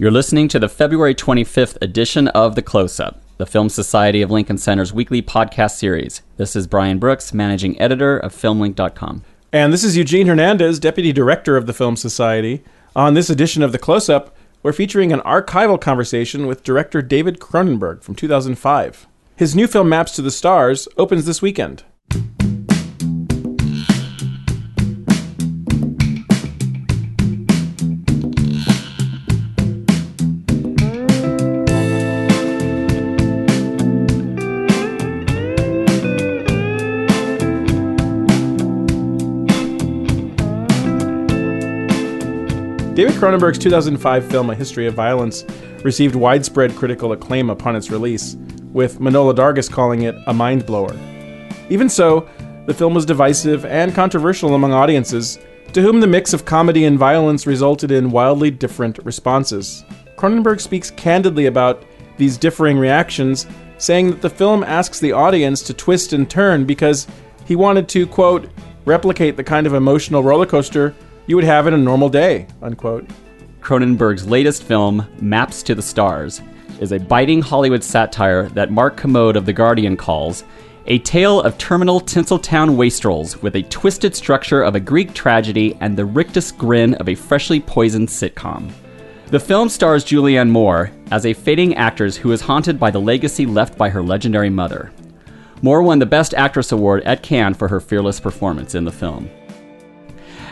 You're listening to the February 25th edition of The Close Up, the Film Society of Lincoln Center's weekly podcast series. This is Brian Brooks, managing editor of FilmLinc.com. And this is Eugene Hernandez, deputy director of the Film Society. On this edition of The Close Up, we're featuring an archival conversation with director David Cronenberg from 2005. His new film Maps to the Stars opens this weekend. Cronenberg's 2005 film A History of Violence received widespread critical acclaim upon its release, with Manohla Dargis calling it a mind blower. Even so, the film was divisive and controversial among audiences, to whom the mix of comedy and violence resulted in wildly different responses. Cronenberg speaks candidly about these differing reactions, saying that the film asks the audience to twist and turn because he wanted to, quote, replicate the kind of emotional roller coaster you would have in a normal day, unquote. Cronenberg's latest film, Maps to the Stars, is a biting Hollywood satire that Mark Kermode of The Guardian calls a tale of terminal Tinseltown wastrels with a twisted structure of a Greek tragedy and the rictus grin of a freshly poisoned sitcom. The film stars Julianne Moore as a fading actress who is haunted by the legacy left by her legendary mother. Moore won the Best Actress award at Cannes for her fearless performance in the film.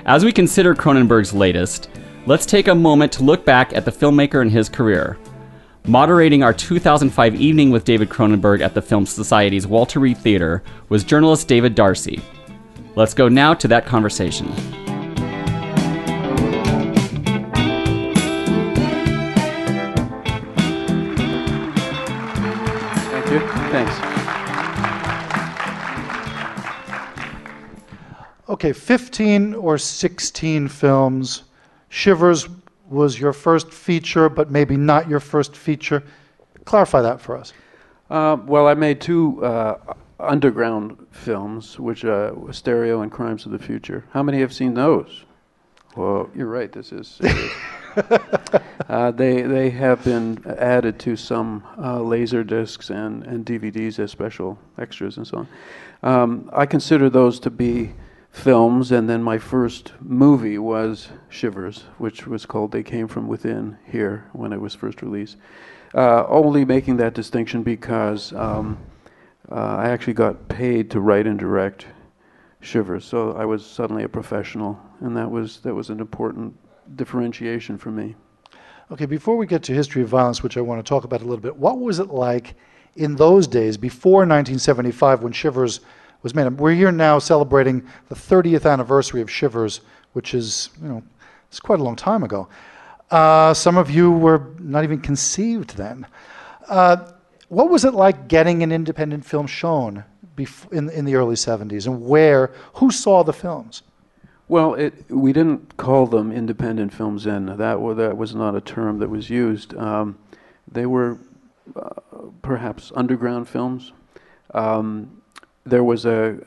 As we consider Cronenberg's latest, let's take a moment to look back at the filmmaker and his career. Moderating our 2005 evening with David Cronenberg at the Film Society's Walter Reade Theater was journalist David D'Arcy. Let's go now to that conversation. Thank you. Thanks. Okay, 15 or 16 films. Shivers was your first feature, but maybe not your first feature. Clarify that for us. Uh, well, I made two uh, underground films, which uh, Stereo and Crimes of the Future. How many have seen those? Well, you're right. This is uh, they they have been added to some uh, laser discs and, and DVDs as special extras and so on. Um, I consider those to be films, and then my first movie was Shivers, which was called They Came From Within here when it was first released. Uh, only making that distinction because um, uh, I actually got paid to write and direct Shivers, so I was suddenly a professional, and that was that was an important differentiation for me. Okay, before we get to history of violence, which I want to talk about a little bit, what was it like in those days before 1975 when Shivers was made. We're here now celebrating the 30th anniversary of Shivers, which is, you know, it's quite a long time ago. Uh, some of you were not even conceived then. Uh, what was it like getting an independent film shown bef- in, in the early 70s, and where, who saw the films? Well, it, we didn't call them independent films then. That, that was not a term that was used. Um, they were uh, perhaps underground films. Um, there was a,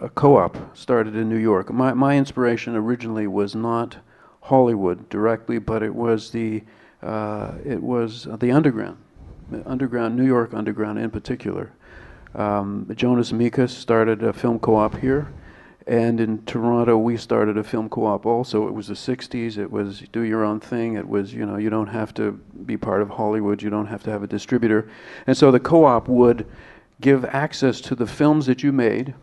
a, a co-op started in New York. My, my inspiration originally was not Hollywood directly, but it was the uh, it was the underground, underground New York underground in particular. Um, Jonas Mekas started a film co-op here, and in Toronto we started a film co-op also. It was the '60s. It was do your own thing. It was you know you don't have to be part of Hollywood. You don't have to have a distributor, and so the co-op would give access to the films that you made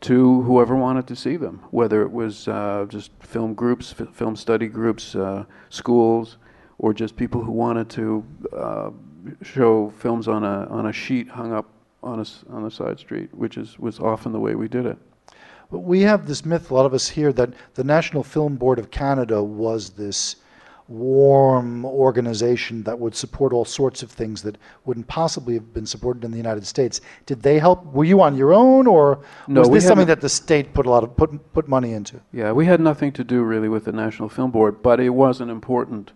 to whoever wanted to see them, whether it was uh, just film groups, f- film study groups, uh, schools, or just people who wanted to uh, show films on a on a sheet hung up on a on a side street, which is was often the way we did it. We have this myth, a lot of us here, that the National Film Board of Canada was this warm organization that would support all sorts of things that wouldn't possibly have been supported in the United States. Did they help? Were you on your own, or no, was this something that the state put a lot of put put money into? Yeah, we had nothing to do really with the National Film Board, but it was an important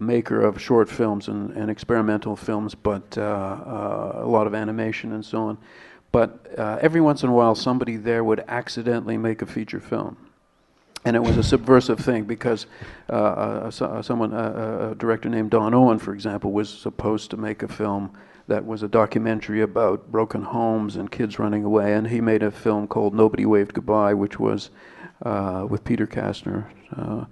maker of short films and, and experimental films, but uh, uh, a lot of animation and so on. But uh, every once in a while, somebody there would accidentally make a feature film And it was a subversive thing because uh, uh, uh, someone, uh, a director named Don Owen, for example, was supposed to make a film that was a documentary about broken homes and kids running away. And he made a film called Nobody Waved Goodbye, which was uh, with Peter Kastner. Uh,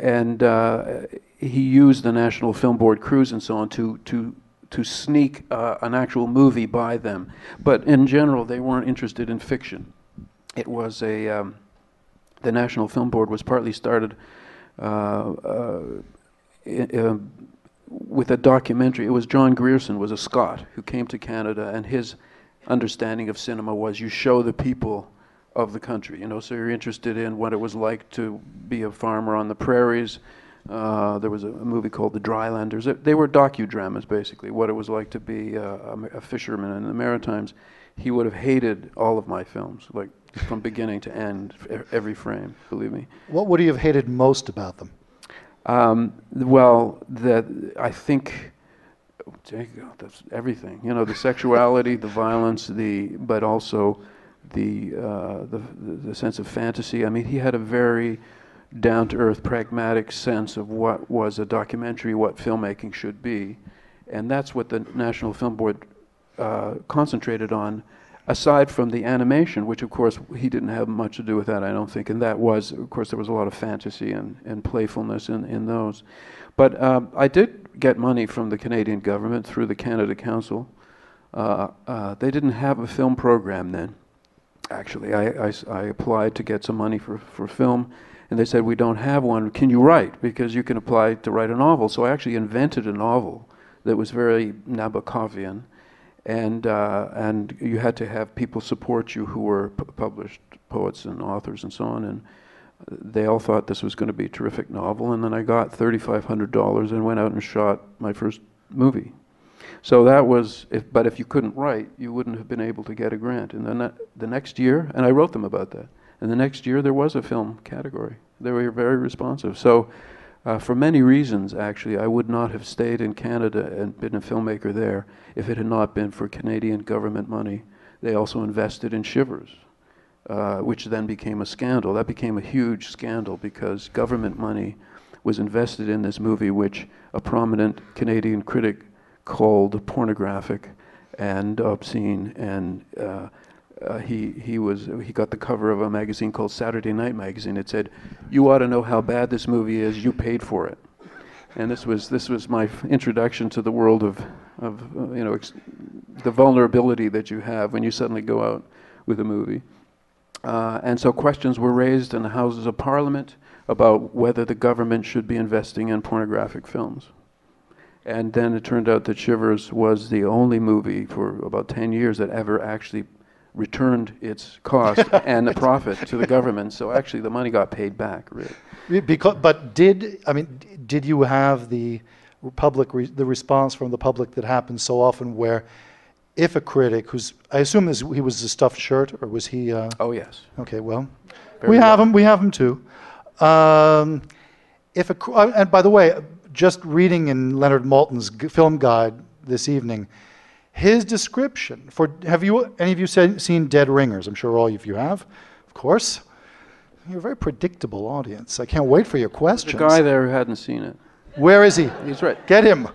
and uh, he used the National Film Board crews and so on to, to, to sneak uh, an actual movie by them. But in general, they weren't interested in fiction. It was a. Um, the National Film Board was partly started uh, uh, uh, with a documentary. It was John Grierson was a Scot who came to Canada, and his understanding of cinema was you show the people of the country. You know, so you're interested in what it was like to be a farmer on the prairies. Uh, there was a, a movie called The Drylanders. They- They were docudramas, basically, what it was like to be a, a fisherman in the Maritimes. He would have hated all of my films, like from beginning to end, every frame. Believe me. What would he have hated most about them? Um, well, that I think, that's everything. You know, the sexuality, the violence, the but also the, uh, the the sense of fantasy. I mean, he had a very down-to-earth, pragmatic sense of what was a documentary, what filmmaking should be, and that's what the National Film Board uh, concentrated on. Aside from the animation, which of course he didn't have much to do with that, I don't think, and that was, of course, there was a lot of fantasy and, and playfulness in, in those. But um, I did get money from the Canadian government through the Canada Council. Uh, uh, they didn't have a film program then. Actually, I I applied to get some money for, for film, and they said, We don't have one. Can you write? Because you can apply to write a novel. So I actually invented a novel that was very Nabokovian and uh, and you had to have people support you who were p- published poets and authors and so on, and they all thought this was going to be a terrific novel. And then I got thirty five hundred dollars and went out and shot my first movie. So that was, if, but if you couldn't write, you wouldn't have been able to get a grant. And then that, the next year, and I wrote them about that. And the next year there was a film category. They were very responsive. So. Uh, for many reasons, actually, I would not have stayed in Canada and been a filmmaker there if it had not been for Canadian government money. They also invested in Shivers, uh, which then became a scandal. That became a huge scandal because government money was invested in this movie, which a prominent Canadian critic called pornographic and obscene. And uh, uh, he he was he got the cover of a magazine called Saturday Night Magazine. It said, "You ought to know how bad this movie is. You paid for it." And this was this was my introduction to the world of of uh, you know ex- the vulnerability that you have when you suddenly go out with a movie. Uh, and so questions were raised in the Houses of Parliament about whether the government should be investing in pornographic films. And then it turned out that Shivers was the only movie for about 10 years that ever actually returned its cost and the profit to the government. So actually, the money got paid back, really. Because, but did I mean did you have the public re- the response from the public that happens so often where if a critic who's I assume this, he was a stuffed shirt or was he uh, Oh, yes. okay well Very we have well. him we have him too um, if a uh, and by the way just reading in Leonard Maltin's g- film guide this evening his description for have you any of you se- seen Dead Ringers I'm sure all of you have of course you're a very predictable audience I can't wait for your questions. The guy there who hadn't seen it. where is he? He's right. Get him.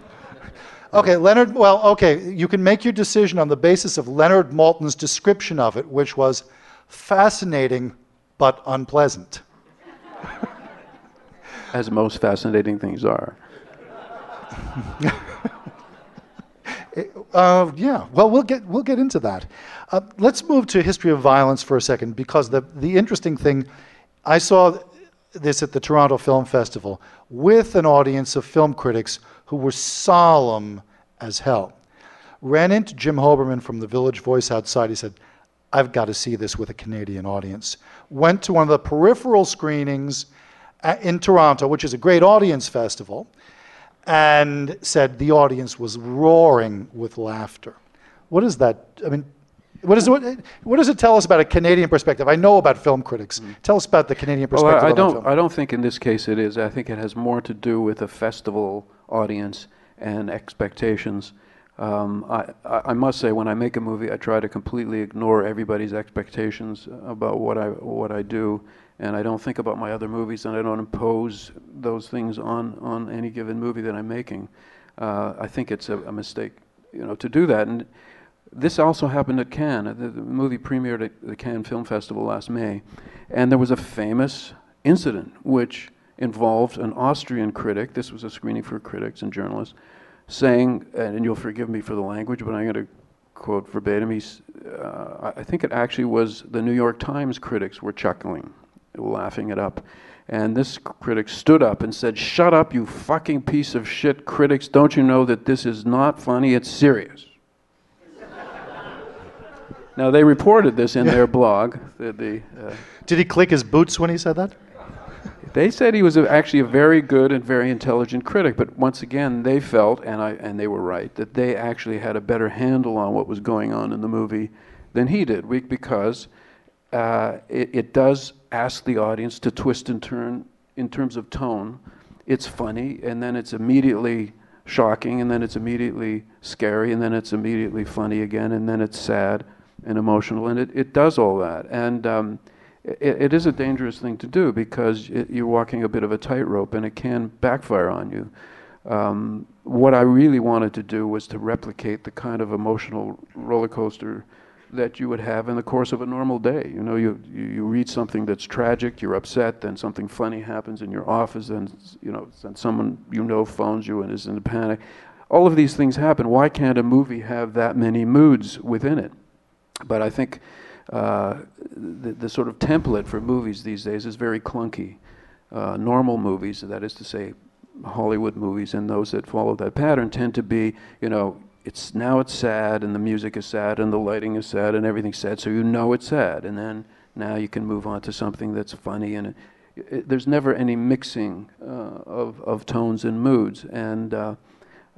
Okay, Leonard. Well, okay, you can make your decision on the basis of Leonard Maltin's description of it, which was fascinating but unpleasant. As most fascinating things are. Uh, yeah. Well, we'll get we'll get into that. Uh, let's move to history of violence for a second, because the the interesting thing, I saw this at the Toronto Film Festival with an audience of film critics who were solemn as hell. Ran into Jim Hoberman from the Village Voice outside. He said, "I've got to see this with a Canadian audience." Went to one of the peripheral screenings uh, in Toronto, which is a great audience festival and said the audience was roaring with laughter. What is that? I mean, what, is, what, what does it tell us about a Canadian perspective? I know about film critics. Tell us about the Canadian Well, perspective. I, I don't. I don't think in this case it is. I think it has more to do with a festival audience and expectations. Um, I, I I must say, when I make a movie, I try to completely ignore everybody's expectations about what I what I do, and I don't think about my other movies, and I don't impose those things on on any given movie that I'm making. Uh, I think it's a, a, mistake, you know, to do that. And this also happened at Cannes. The, the movie premiered at the Cannes Film Festival last May, and there was a famous incident which involved an Austrian critic. This was a screening for critics and journalists, saying, and you'll forgive me for the language, but I'm going to quote verbatim. He's, uh, I think it actually was the New York Times critics were chuckling laughing it up. And this critic stood up and said, Shut up, you fucking piece of shit critics. Don't you know that this is not funny? It's serious. now, they reported this in their blog. The, the, uh, Did he click his boots when he said that? They said he was a, actually a very good and very intelligent critic, but once again, they felt, and, I, and they were right, that they actually had a better handle on what was going on in the movie than he did, because uh, it, it does ask the audience to twist and turn in terms of tone. It's funny, and then it's immediately shocking, and then it's immediately scary, and then it's immediately funny again, and then it's sad and emotional, and it, it does all that. And um, it, it is a dangerous thing to do because it, you're walking a bit of a tightrope, and it can backfire on you. Um, what I really wanted to do was to replicate the kind of emotional roller coaster that you would have in the course of a normal day. You know, you, you, read something that's tragic, you're upset, then something funny happens in your office, and you know, then someone you know phones you and is in a panic. All of these things happen. Why can't a movie have that many moods within it? But I think uh, the, the sort of template for movies these days is very clunky. Uh, normal movies, that is to say, Hollywood movies and those that follow that pattern tend to be, you know, it's now it's sad and the music is sad and the lighting is sad and everything's sad so you know it's sad. And then now you can move on to something that's funny and it, it, there's never any mixing uh, of, of tones and moods. And uh,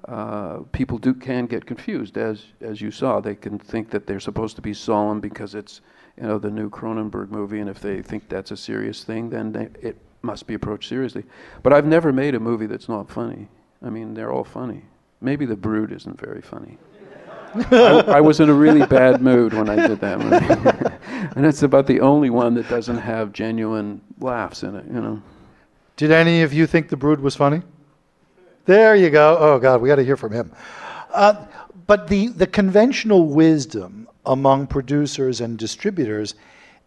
uh, people do can get confused as as you saw. They can think that they're supposed to be solemn because it's you know the new Cronenberg movie and if they think that's a serious thing then they, it must be approached seriously. But I've never made a movie that's not funny. I mean they're all funny Maybe The Brood isn't very funny. I, I, was in a really bad mood when I did that movie. and it's about the only one that doesn't have genuine laughs in it, you know. Did any of you think The Brood was funny? There you go. Oh, God, we got to hear from him. Uh, but the, the conventional wisdom among producers and distributors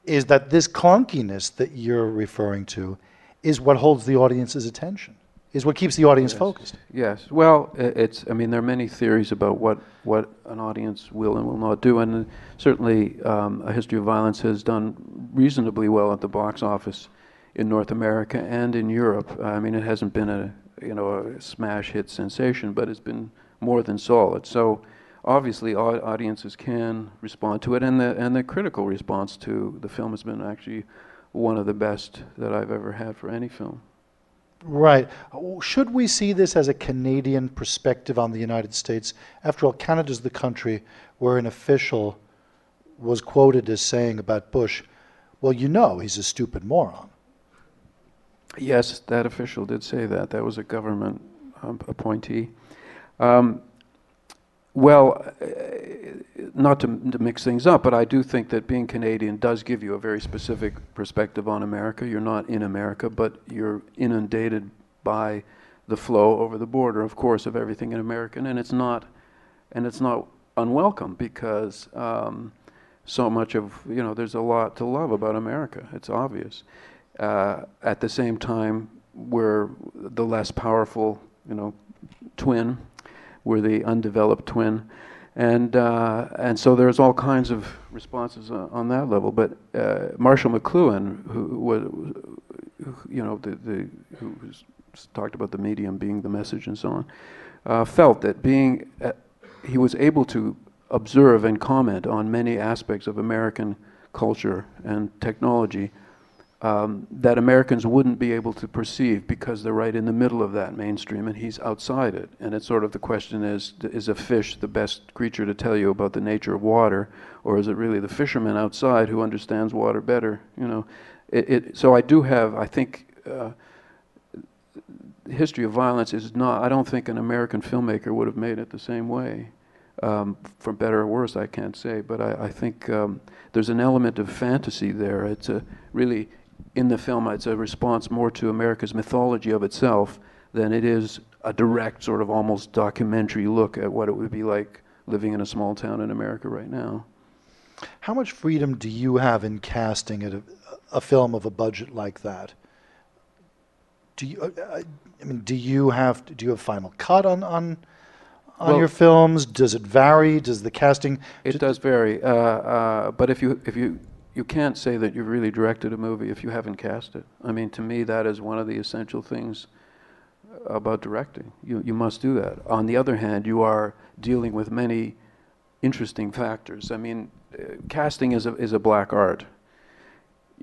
is that this clunkiness that you're referring to is what holds the audience's attention is what keeps the audience yes. focused. Yes. Well, it's. I mean, there are many theories about what what an audience will and will not do, and certainly, um, A History of Violence has done reasonably well at the box office in North America and in Europe. I mean, it hasn't been a you know a smash hit sensation, but it's been more than solid. So. Obviously, audiences can respond to it, and the and the critical response to the film has been actually one of the best that I've ever had for any film. Right. Should we see this as a Canadian perspective on the United States? After all, Canada's the country where an official was quoted as saying about Bush, well, you know he's a stupid moron. Yes, that official did say that. That was a government um, appointee. Um, well, uh, not to, to, mix things up, but I do think that being Canadian does give you a very specific perspective on America. You're not in America, but you're inundated by the flow over the border, of course, of everything in American, and it's not, and it's not unwelcome because um, so much of you know there's a lot to love about America. It's obvious. Uh, at the same time, we're the less powerful, you know, twin we're the undeveloped twin. And, uh, and so there's all kinds of responses uh, on that level. But uh, Marshall McLuhan, who was, you know, the, the, who talked about the medium being the message and so on, uh, felt that being, uh, he was able to observe and comment on many aspects of American culture and technology um, that Americans wouldn't be able to perceive because they're right in the middle of that mainstream and he's outside it. And it's sort of the question is is a fish the best creature to tell you about the nature of water, or is it really the fisherman outside who understands water better? You know, it, it so I do have, I think. Uh, history of violence is not. I don't think an American filmmaker would have made it the same way. Um, for better or worse, I can't say, but I, I think um, there's an element of fantasy there. It's a really in the film, it's a response more to America's mythology of itself than it is a direct, sort of almost documentary look at what it would be like living in a small town in America right now. How much freedom do you have in casting a, a film of a budget like that? Do you, I mean, do you have do you have final cut on on on Well- your films? Does it vary? Does the casting? It does vary, uh, uh, but if you if you you can't say that you've really directed a movie if you haven't cast it. I mean, to me, that is one of the essential things about directing. You you must do that. On the other hand, you are dealing with many interesting factors. I mean, uh, casting is a is a black art.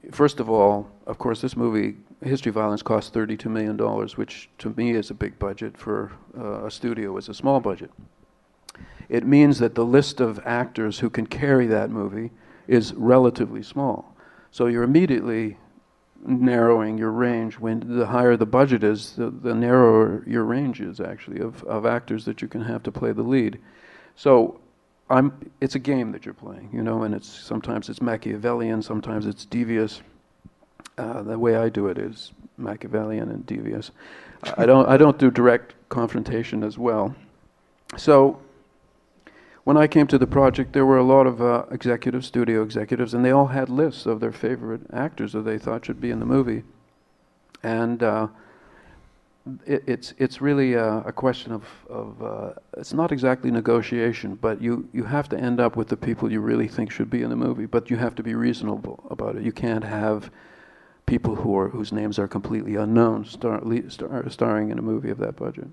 First of all, of course, this movie, History of Violence, cost $32 million, which to me is a big budget. For uh, a studio, is a small budget. It means that the list of actors who can carry that movie is relatively small. So you're immediately narrowing your range. When the higher the budget is, the, the narrower your range is actually of, of actors that you can have to play the lead. So I'm, it's a game that you're playing, you know, and it's sometimes it's Machiavellian, sometimes it's devious. Uh, the way I do it is Machiavellian and devious. I don't, I don't do direct confrontation as well. So when I came to the project, there were a lot of uh, executive studio executives, and they all had lists of their favorite actors that they thought should be in the movie. And uh, it, it's it's really a, a question of, of uh, it's not exactly negotiation, but you, you have to end up with the people you really think should be in the movie. But you have to be reasonable about it. You can't have people who are whose names are completely unknown star, star, starring in a movie of that budget.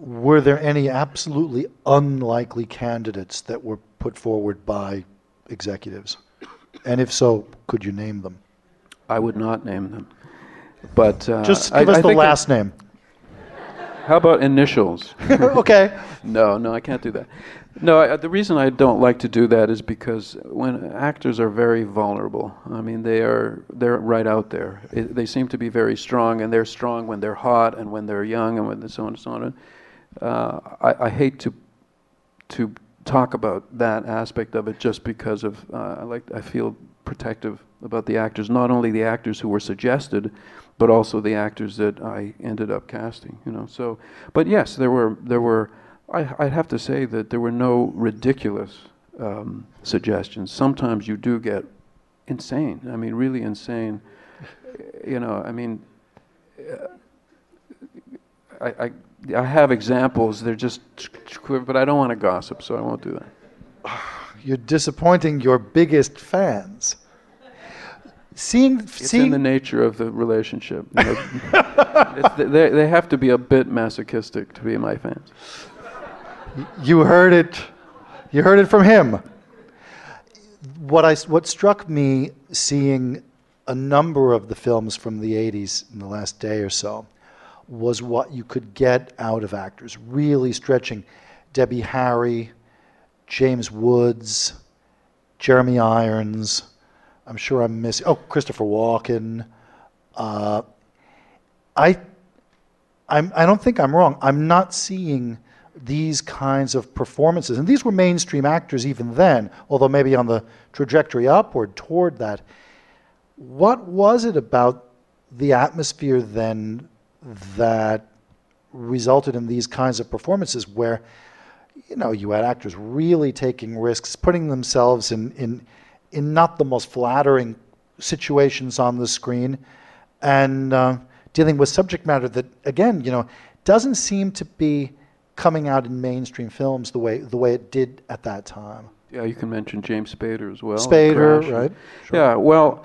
Were there any absolutely unlikely candidates that were put forward by executives? And if so, could you name them? I would not name them, but uh, Just I- give us I the it- last name. How about initials? okay. No, no, I can't do that. No, I, the reason I don't like to do that is because when actors are very vulnerable, I mean, they are they're right out there. It, they seem to be very strong, and they're strong when they're hot and when they're young and when so on and so on. Uh, I, I hate to to talk about that aspect of it just because of uh, I like I feel protective about the actors, not only the actors who were suggested, but also the actors that I ended up casting. You know, so but yes, there were there were. I, I'd have to say that there were no ridiculous um, suggestions. Sometimes you do get insane. I mean, really insane. You know, I mean, uh, I, I I have examples. They're just, but I don't want to gossip, so I won't do that. You're disappointing your biggest fans. Seeing, It's seeing in the nature of the relationship. You know. They, they have to be a bit masochistic to be my fans. You heard it. You heard it from him. What I what struck me seeing a number of the films from the 80s in the last day or so was what you could get out of actors, really stretching Debbie Harry, James Woods, Jeremy Irons. I'm sure I'm missing. Oh, Christopher Walken. Uh, I I'm, I don't think I'm wrong. I'm not seeing these kinds of performances. And these were mainstream actors even then, although maybe on the trajectory upward toward that. What was it about the atmosphere then that resulted in these kinds of performances where, you know, you had actors really taking risks, putting themselves in, in, in not the most flattering situations on the screen, and uh, dealing with subject matter that, again, you know, doesn't seem to be coming out in mainstream films the way the way it did at that time. Yeah, you can mention James Spader as well. Spader, right? Yeah, well,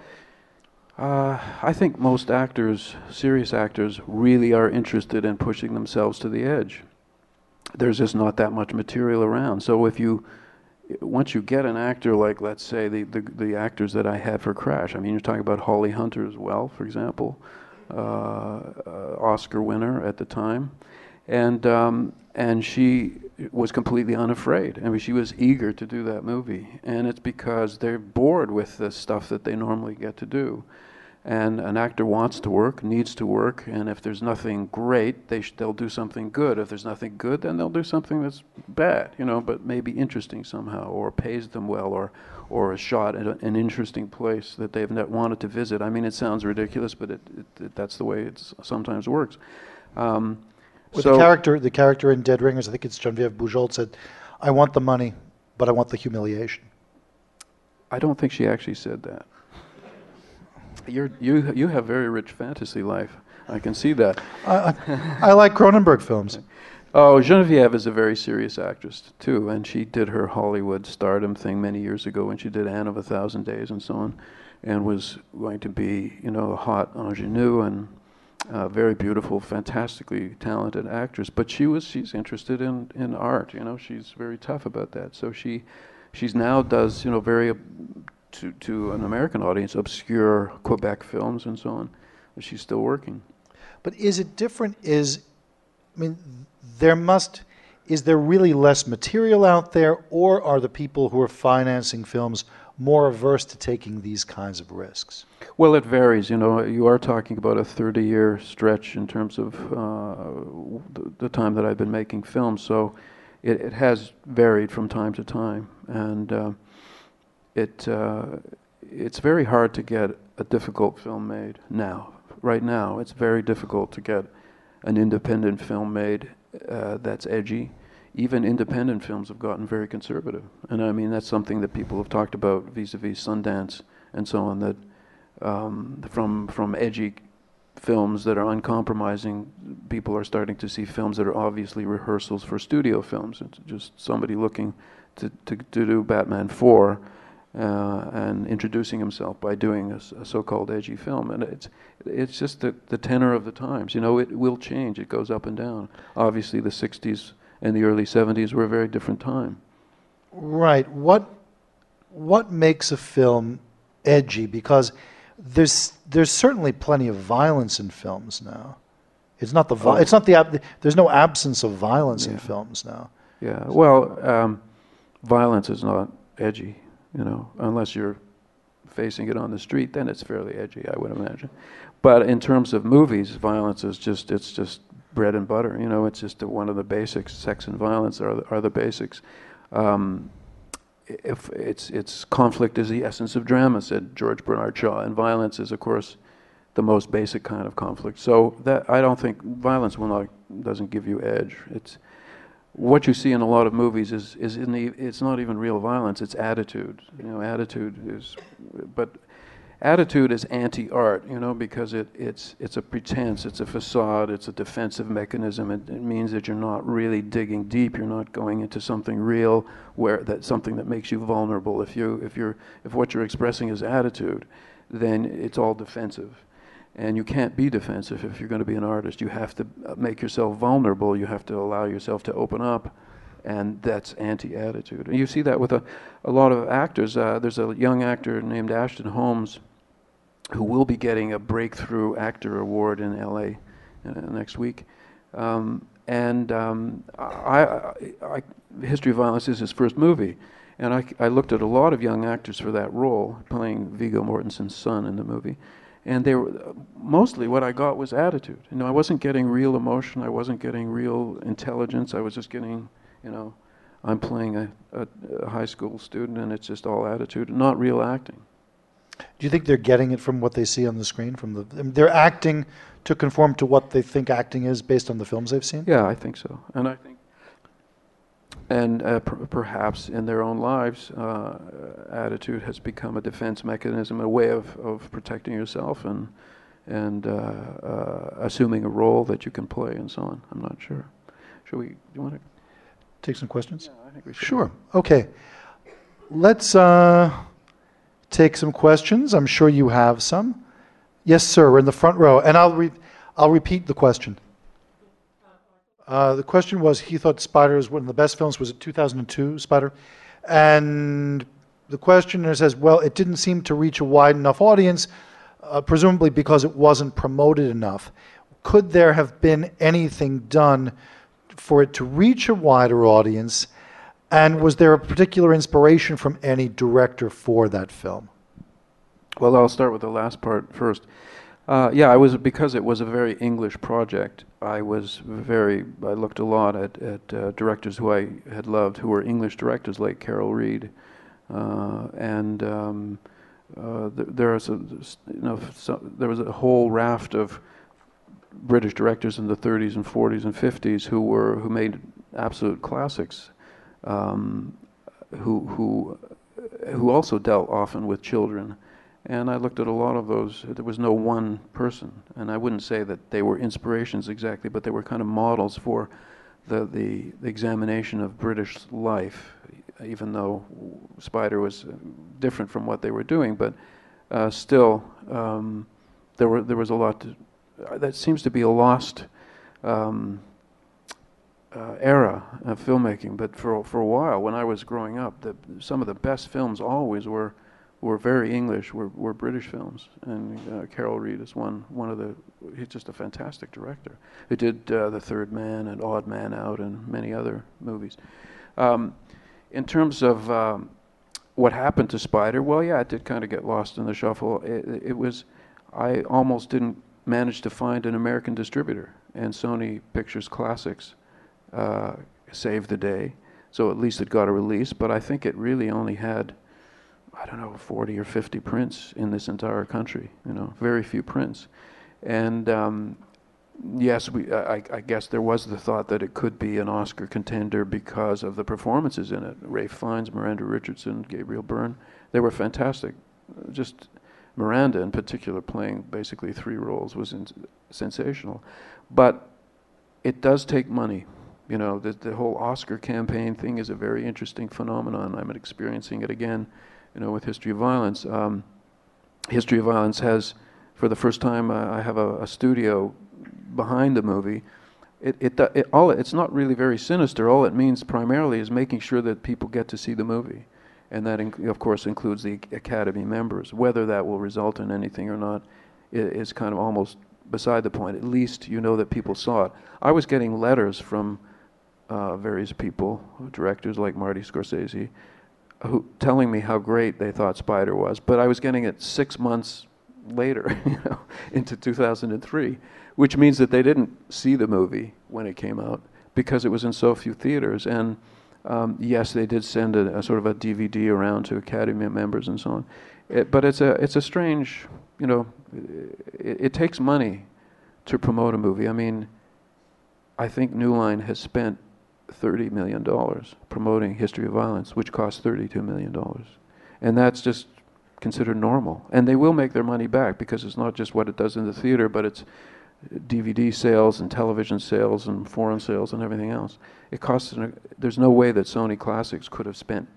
uh, I think most actors, serious actors, really are interested in pushing themselves to the edge. There's just not that much material around. So if you, once you get an actor like, let's say, the, the, the actors that I had for Crash, I mean, you're talking about Holly Hunter as well, for example, uh, uh, Oscar winner at the time. And, um, and she was completely unafraid. I mean, she was eager to do that movie. And it's because they're bored with the stuff that they normally get to do. And an actor wants to work, needs to work, and if there's nothing great, they sh- they'll do something good. If there's nothing good, then they'll do something that's bad, you know, but maybe interesting somehow, or pays them well, or or a shot at a, an interesting place that they've not wanted to visit. I mean, it sounds ridiculous, but it, it, it that's the way it sometimes works. Um, With so the character, the character in Dead Ringers, I think it's Genevieve Bujold said, "I want the money, but I want the humiliation." I don't think she actually said that. You're, you you have very rich fantasy life. I can see that. I, I, I like Cronenberg films. Oh, Genevieve is a very serious actress too, and she did her Hollywood stardom thing many years ago when she did Anne of a Thousand Days and so on, and was going to be, you know, a hot ingenue and a very beautiful, fantastically talented actress. But she was she's interested in in art. You know, she's very tough about that. So she she's now does you know very to to an American audience obscure Quebec films and so on. But she's still working. But is it different? Is I mean, there must is there really less material out there, or are the people who are financing films more averse to taking these kinds of risks? Well, it varies. You know, you are talking about a 30-year stretch in terms of uh, the, the time that I've been making films. So it, it has varied from time to time, and uh, it uh, it's very hard to get a difficult film made now. Right now, it's very difficult to get an independent film made uh, that's edgy. Even independent films have gotten very conservative, and I mean that's something that people have talked about vis-a-vis Sundance and so on. That um, from from edgy films that are uncompromising, people are starting to see films that are obviously rehearsals for studio films. It's just somebody looking to, to, to do Batman 4 uh, and introducing himself by doing a, a, so-called edgy film. And it's, it's just the, the tenor of the times. You know, it will change. It goes up and down. Obviously, the 60s and the early 70s were a very different time. Right. What, what makes a film edgy? Because there's there's certainly plenty of violence in films now. It's not the vi- oh. it's not the ab- there's no absence of violence yeah. in films now. Yeah. Well, um, violence is not edgy, you know, unless you're facing it on the street. Then it's fairly edgy, I would imagine. But in terms of movies, violence is just it's just bread and butter. You know, it's just one of the basics. Sex and violence are the, are the basics. Um, if it's it's conflict is the essence of drama, said George Bernard Shaw, and violence is, of course, the most basic kind of conflict. So that I don't think violence will not doesn't give you edge. It's what you see in a lot of movies is is in the it's not even real violence. It's attitude. You know, attitude is, but attitude is anti-art, you know, because it, it's it's a pretense, it's a facade, it's a defensive mechanism. It, it, means that you're not really digging deep. You're not going into something real, where that something that makes you vulnerable. If you if you're if what you're expressing is attitude, then it's all defensive, and you can't be defensive if you're going to be an artist. You have to make yourself vulnerable. You have to allow yourself to open up and that's anti-attitude. And you see that with a, a lot of actors. Uh, there's a young actor named Ashton Holmes who will be getting a Breakthrough Actor Award in LA uh, next week. Um, and um, I, I, I, History of Violence is his first movie. And I, I looked at a lot of young actors for that role, playing Viggo Mortensen's son in the movie. And they were mostly what I got was attitude. You know, I wasn't getting real emotion. I wasn't getting real intelligence. I was just getting, you know, I'm playing a, a, a high school student, and it's just all attitude, not real acting. Do you think they're getting it from what they see on the screen? From the they're acting to conform to what they think acting is based on the films they've seen. Yeah, I think so, and I think, and uh, per- perhaps in their own lives, uh, attitude has become a defense mechanism, a way of, of protecting yourself and and uh, uh assuming a role that you can play and so on. I'm not sure. Should we? Do you want to take some questions? Yeah, I think we should. Sure. Okay. Let's. Uh, take some questions. I'm sure you have some. Yes, sir, we're in the front row. And I'll, re- I'll repeat the question. Uh, the question was he thought Spider was one of the best films. Was it 2002, Spider? And the questioner says, well, it didn't seem to reach a wide enough audience, uh, presumably because it wasn't promoted enough. Could there have been anything done for it to reach a wider audience and was there a particular inspiration from any director for that film? Well, I'll start with the last part first. Uh, yeah, I was because it was a very English project. I was very. I looked a lot at at uh, directors who I had loved, who were English directors like Carol Reed, uh, and um, uh, th- there was a you know so, there was a whole raft of British directors in the 30s and 40s and 50s who were who made absolute classics, um, who who who also dealt often with children. And I looked at a lot of those. There was no one person, and I wouldn't say that they were inspirations exactly, but they were kind of models for the the, the examination of British life. Even though Spider was different from what they were doing, but uh, still um, there were there was a lot to, uh, that seems to be a lost um, uh, era of filmmaking. But for for a while, when I was growing up, the, some of the best films always were were very English, were, were British films. And uh, Carol Reed is one one of the. He's just a fantastic director. He did uh, The Third Man and Odd Man Out and many other movies. Um, in terms of um, what happened to Spider, well, yeah, it did kind of get lost in the shuffle. It, it was. I almost didn't manage to find an American distributor, and Sony Pictures Classics uh, saved the day. So at least it got a release, but I think it really only had, I don't know, 40 or 50 prints in this entire country. You know, very few prints, and um, yes, we. I, I, guess there was the thought that it could be an Oscar contender because of the performances in it. Ralph Fiennes, Miranda Richardson, Gabriel Byrne. They were fantastic. Just Miranda, in particular, playing basically three roles was in, sensational. But it does take money. You know, the, the whole Oscar campaign thing is a very interesting phenomenon. I'm experiencing it again, you know, with History of Violence. Um, History of Violence has, for the first time, uh, I have a, a, studio behind the movie. It, it, it, all, it's not really very sinister. All it means primarily is making sure that people get to see the movie and that, of course, includes the Academy members. Whether that will result in anything or not is kind of almost beside the point. At least you know that people saw it. I was getting letters from uh, various people, directors like Marty Scorsese, who telling me how great they thought Spider was, but I was getting it six months later, you know, into 2003, which means that they didn't see the movie when it came out because it was in so few theaters and um, yes, they did send a, a, sort of a DVD around to Academy members and so on. It, but it's a it's a strange, you know, it, it, takes money to promote a movie. I mean, I think New Line has spent thirty million dollars promoting History of Violence, which cost thirty-two million dollars, and that's just considered normal. And they will make their money back because it's not just what it does in the theater, but it's DVD sales and television sales and foreign sales and everything else. It costs. An, there's no way that Sony Classics could have spent,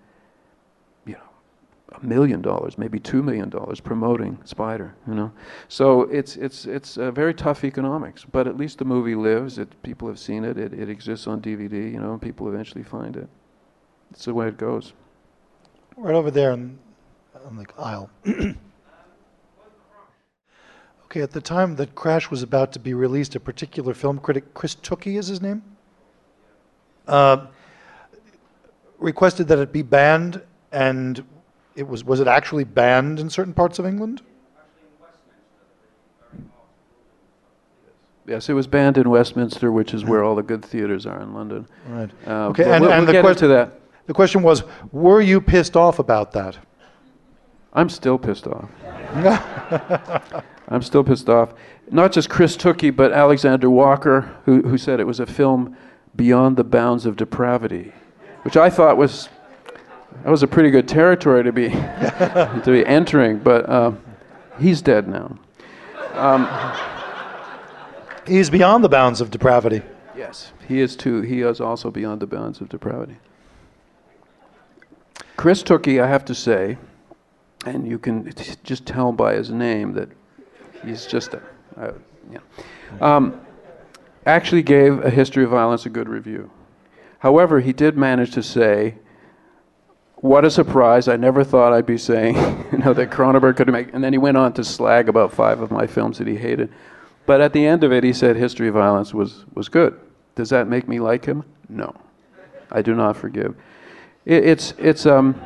a million dollars, maybe two million dollars promoting Spider. You know, so it's it's it's uh, very tough economics. But at least the movie lives. It people have seen it. It it exists on DVD. You know, and people eventually find it. It's the way it goes. Right over there on, on the aisle. Okay, at the time that Crash was about to be released, a particular film critic, Chris Tookey is his name, uh, requested that it be banned, and it was was it actually banned in certain parts of England? Yes, it was banned in Westminster, which is where all the good theaters are in London. Right. Uh, okay, and, we'll, and we'll the question to that. The question was, were you pissed off about that? I'm still pissed off. I'm still pissed off. Not just Chris Tookey, but Alexander Walker, who, who said it was a film beyond the bounds of depravity, which I thought was that was a pretty good territory to be to be entering. But um, he's dead now. Um, he's beyond the bounds of depravity. Yes, he is too. He is also beyond the bounds of depravity. Chris Tookey, I have to say, and you can just tell by his name that he's just a, uh, yeah. Um, actually gave A History of Violence a good review. However, he did manage to say, what a surprise, I never thought I'd be saying, you know, that Cronenberg could make, and then he went on to slag about five of my films that he hated. But at the end of it, he said History of Violence was, was good. Does that make me like him? No. I do not forgive. It, it's, it's, um,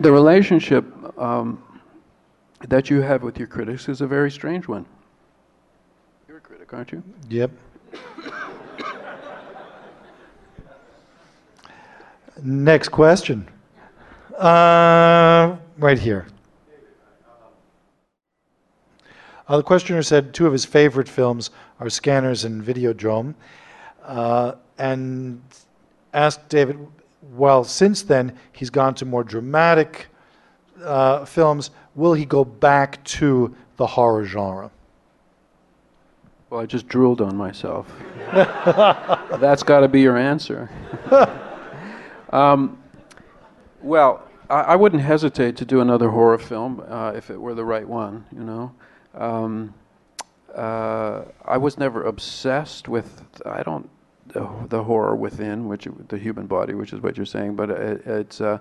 the relationship um, that you have with your critics is a very strange one. You're a critic, aren't you? Yep. Next question. Uh, right here. Uh, the questioner said two of his favorite films are Scanners and Videodrome, uh, and asked David, well, since then he's gone to more dramatic uh, films, will he go back to the horror genre? Well, I just drooled on myself. That's got to be your answer. um, well, I, I, wouldn't hesitate to do another horror film uh, if it were the right one, you know. Um, uh, I was never obsessed with, I don't, the, the horror within, which the human body, which is what you're saying, but it, it's, uh,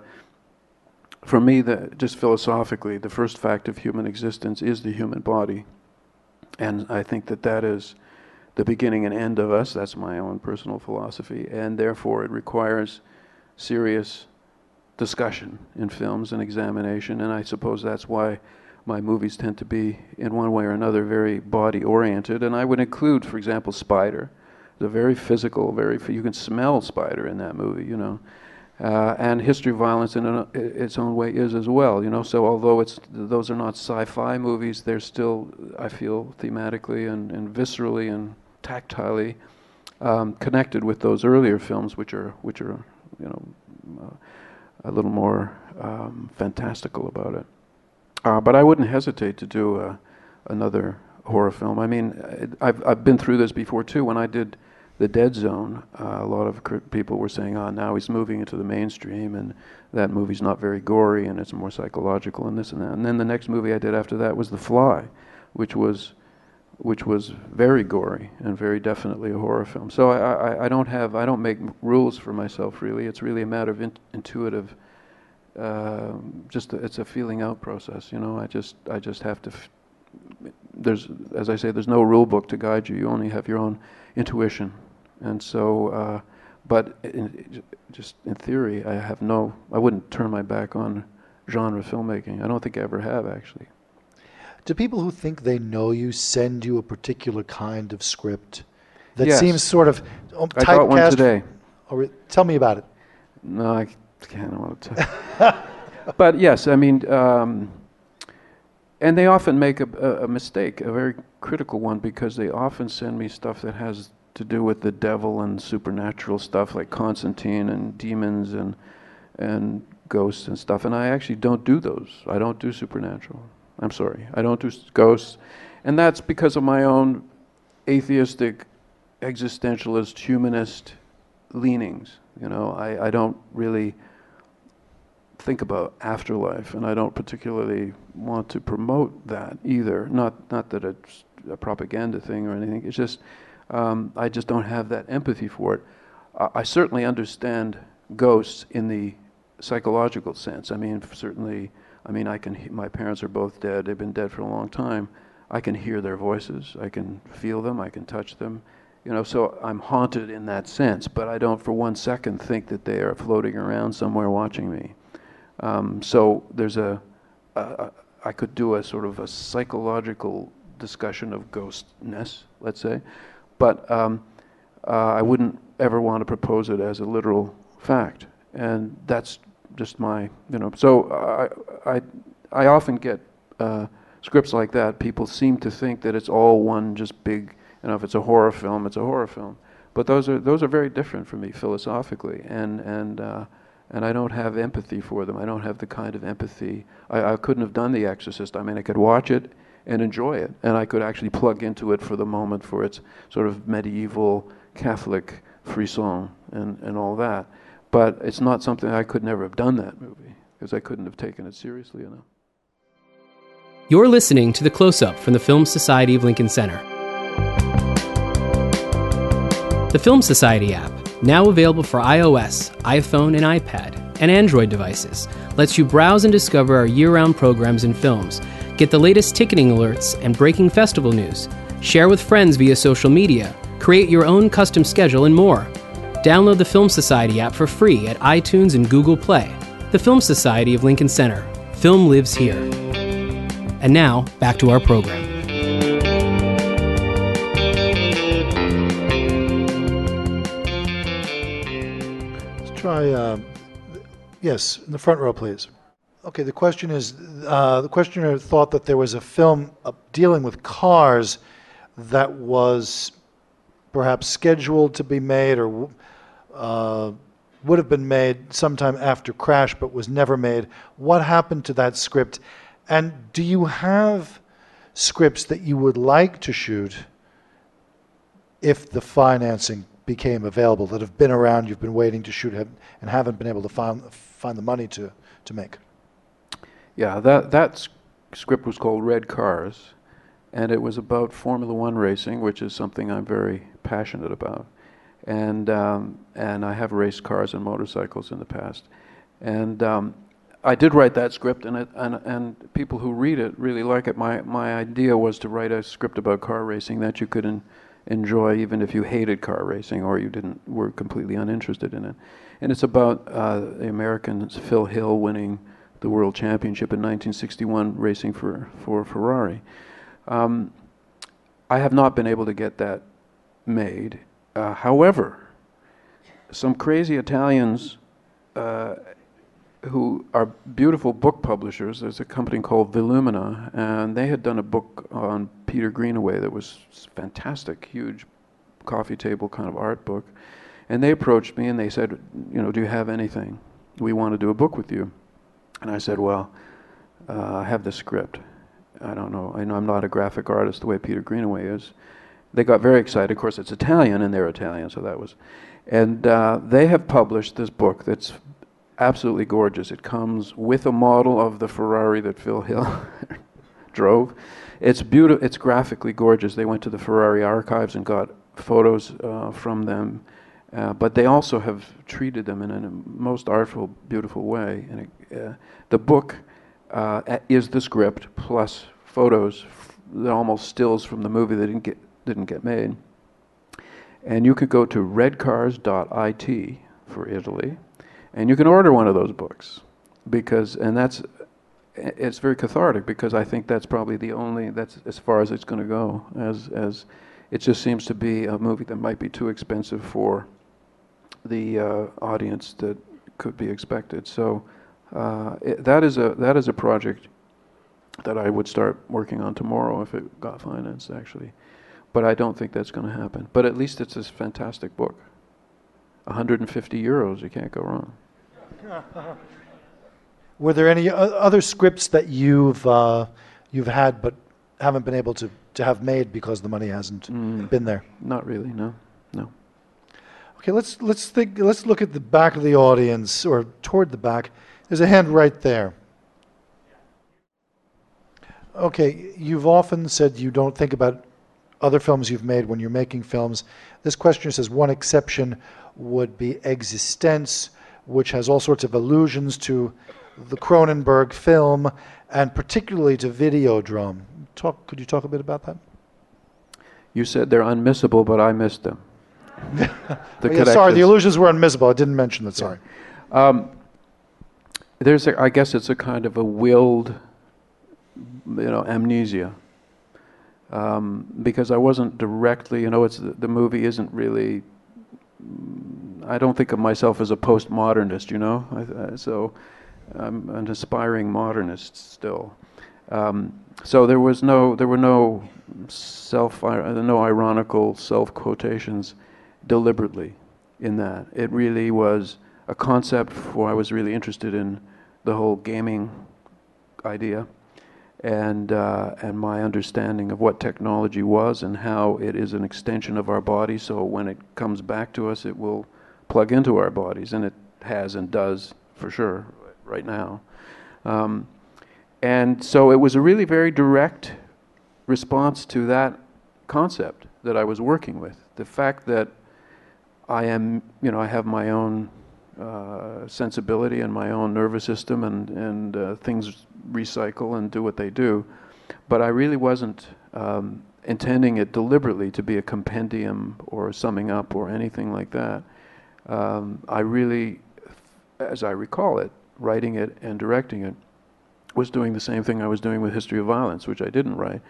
for me, the, just philosophically, the first fact of human existence is the human body. And I think that that is the beginning and end of us. That's my own personal philosophy. And therefore, it requires serious discussion in films and examination. And I suppose that's why my movies tend to be, in one way or another, very body oriented. And I would include, for example, Spider. The very physical, very you can smell Spider in that movie, you know. Uh, and history of violence in a, its own way is as well. You know, so although it's those are not sci-fi movies, they're still, I feel, thematically and, and viscerally and tactilely um, connected with those earlier films, which are which are you know uh, a little more um, fantastical about it. Uh, but I wouldn't hesitate to do uh, another horror film. I mean, I've I've been through this before too. When I did the Dead Zone, uh, a lot of people were saying, "Oh, now he's moving into the mainstream, and that movie's not very gory, and it's more psychological, and this and that." And then the next movie I did after that was The Fly, which was which was very gory and very definitely a horror film. So I, I, I don't have I don't make rules for myself really. It's really a matter of in, intuitive. Uh, just a, it's a feeling out process, you know. I just I just have to. F- there's as I say, there's no rule book to guide you. You only have your own intuition. And so, uh, but in, just in theory, I have no, I wouldn't turn my back on genre filmmaking. I don't think I ever have, actually. Do people who think they know you send you a particular kind of script that yes. seems sort of um, I got one today. Or, tell me about it. No, I can't want to. but yes, I mean, um, and they often make a, a, a, mistake, a very critical one, because they often send me stuff that has to do with the devil and supernatural stuff like Constantine and demons and and ghosts and stuff. And I actually don't do those. I don't do supernatural. I'm sorry. I don't do ghosts. And that's because of my own atheistic, existentialist, humanist leanings. You know, I, I don't really think about afterlife, and I don't particularly want to promote that either. Not not that it's a propaganda thing or anything. It's just um, I just don't have that empathy for it. I certainly understand ghosts in the psychological sense. I mean, certainly, I mean, I can. My parents are both dead. They've been dead for a long time. I can hear their voices. I can feel them. I can touch them. You know, so I'm haunted in that sense. But I don't, for one second, think that they are floating around somewhere watching me. Um, so there's a, a, a. I could do a sort of a psychological discussion of ghostness, let's say, but um, uh, I wouldn't ever want to propose it as a literal fact. And that's just my, you know. So I, I, I often get uh, scripts like that. People seem to think that it's all one just big, you know, if it's a horror film, it's a horror film. But those are those are very different for me philosophically, and and uh, and I don't have empathy for them. I don't have the kind of empathy. I, I couldn't have done The Exorcist. I mean, I could watch it and enjoy it. And I could actually plug into it for the moment for its sort of medieval Catholic frisson and, and all that. But it's not something I could never have done that movie because I couldn't have taken it seriously enough. You're listening to the close up from the Film Society of Lincoln Center. The Film Society app, now available for iOS, iPhone, and iPad, and Android devices, lets you browse and discover our year round programs and films Get the latest ticketing alerts and breaking festival news. Share with friends via social media. Create your own custom schedule and more. Download the Film Society app for free at iTunes and Google Play. The Film Society of Lincoln Center. Film lives here. And now, back to our program. Let's try. Uh, yes, in the front row, please. Okay, the question is uh, the questioner thought that there was a film uh, dealing with cars that was perhaps scheduled to be made or uh, would have been made sometime after Crash but was never made. What happened to that script? And do you have scripts that you would like to shoot if the financing became available that have been around, you've been waiting to shoot and haven't been able to find, find the money to, to make? Yeah, that, that script was called Red Cars, and it was about Formula One racing, which is something I'm very passionate about. And, um, and I have raced cars and motorcycles in the past. And um, I did write that script, and, it, and, and people who read it really like it. My, my idea was to write a script about car racing that you could en- enjoy even if you hated car racing or you didn't were completely uninterested in it. And it's about uh, the Americans, Phil Hill winning the world championship in 1961 racing for, for Ferrari. Um, I have not been able to get that made. Uh, however, some crazy Italians uh, who are beautiful book publishers, there's a company called Volumina, and they had done a book on Peter Greenaway that was fantastic, huge coffee table kind of art book. And they approached me and they said, you know, do you have anything? We want to do a book with you. And I said, well, uh, I have the script. I don't know. I know I'm not a graphic artist the way Peter Greenaway is. They got very excited. Of course, it's Italian, and they're Italian, so that was. And uh, they have published this book that's absolutely gorgeous. It comes with a model of the Ferrari that Phil Hill drove. It's beautiful. It's graphically gorgeous. They went to the Ferrari archives and got photos uh, from them, uh, but they also have treated them in a most artful, beautiful way. And it, uh, the book uh, is the script plus photos, almost stills from the movie They didn't get didn't get made. And you could go to redcars.it for Italy, and you can order one of those books because, and that's it's very cathartic because I think that's probably the only that's as far as it's going to go. As as it just seems to be a movie that might be too expensive for the uh, audience that could be expected. So uh, it, that is a that is a project that I would start working on tomorrow if it got financed actually, but I don't think that's going to happen. But at least it's this fantastic book. 150 euros, you can't go wrong. Were there any other scripts that you've uh, you've had but haven't been able to, to have made because the money hasn't mm, been there? Not really, no, no. Okay, let's let's think. Let's look at the back of the audience or toward the back. There's a hand right there. Okay, you've often said you don't think about other films you've made when you're making films. This question says one exception would be eXistenZ, which has all sorts of allusions to the Cronenberg film and particularly to Videodrome. Talk, could you talk a bit about that? You said they're unmissable, but I missed them. the oh, yeah, sorry, the illusions were unmissable. I didn't mention that. Sorry. Yeah. Um, there's, a, I guess, it's a kind of a willed, you know, amnesia. Um, because I wasn't directly, you know, it's the, the movie isn't really I don't think of myself as a postmodernist, you know. I, so I'm an aspiring modernist still. Um, so there was no, there were no self, no ironical self quotations deliberately in that. It really was a concept for I was really interested in the whole gaming idea and uh, and my understanding of what technology was and how it is an extension of our body. So when it comes back to us, it will plug into our bodies, and it has and does for sure right now. Um, and so it was a really very direct response to that concept that I was working with. The fact that I am, you know, I have my own uh, sensibility and my own nervous system, and and uh, things recycle and do what they do. But I really wasn't um, intending it deliberately to be a compendium or summing up or anything like that. Um, I really, as I recall it, writing it and directing it, was doing the same thing I was doing with History of Violence, which I didn't write,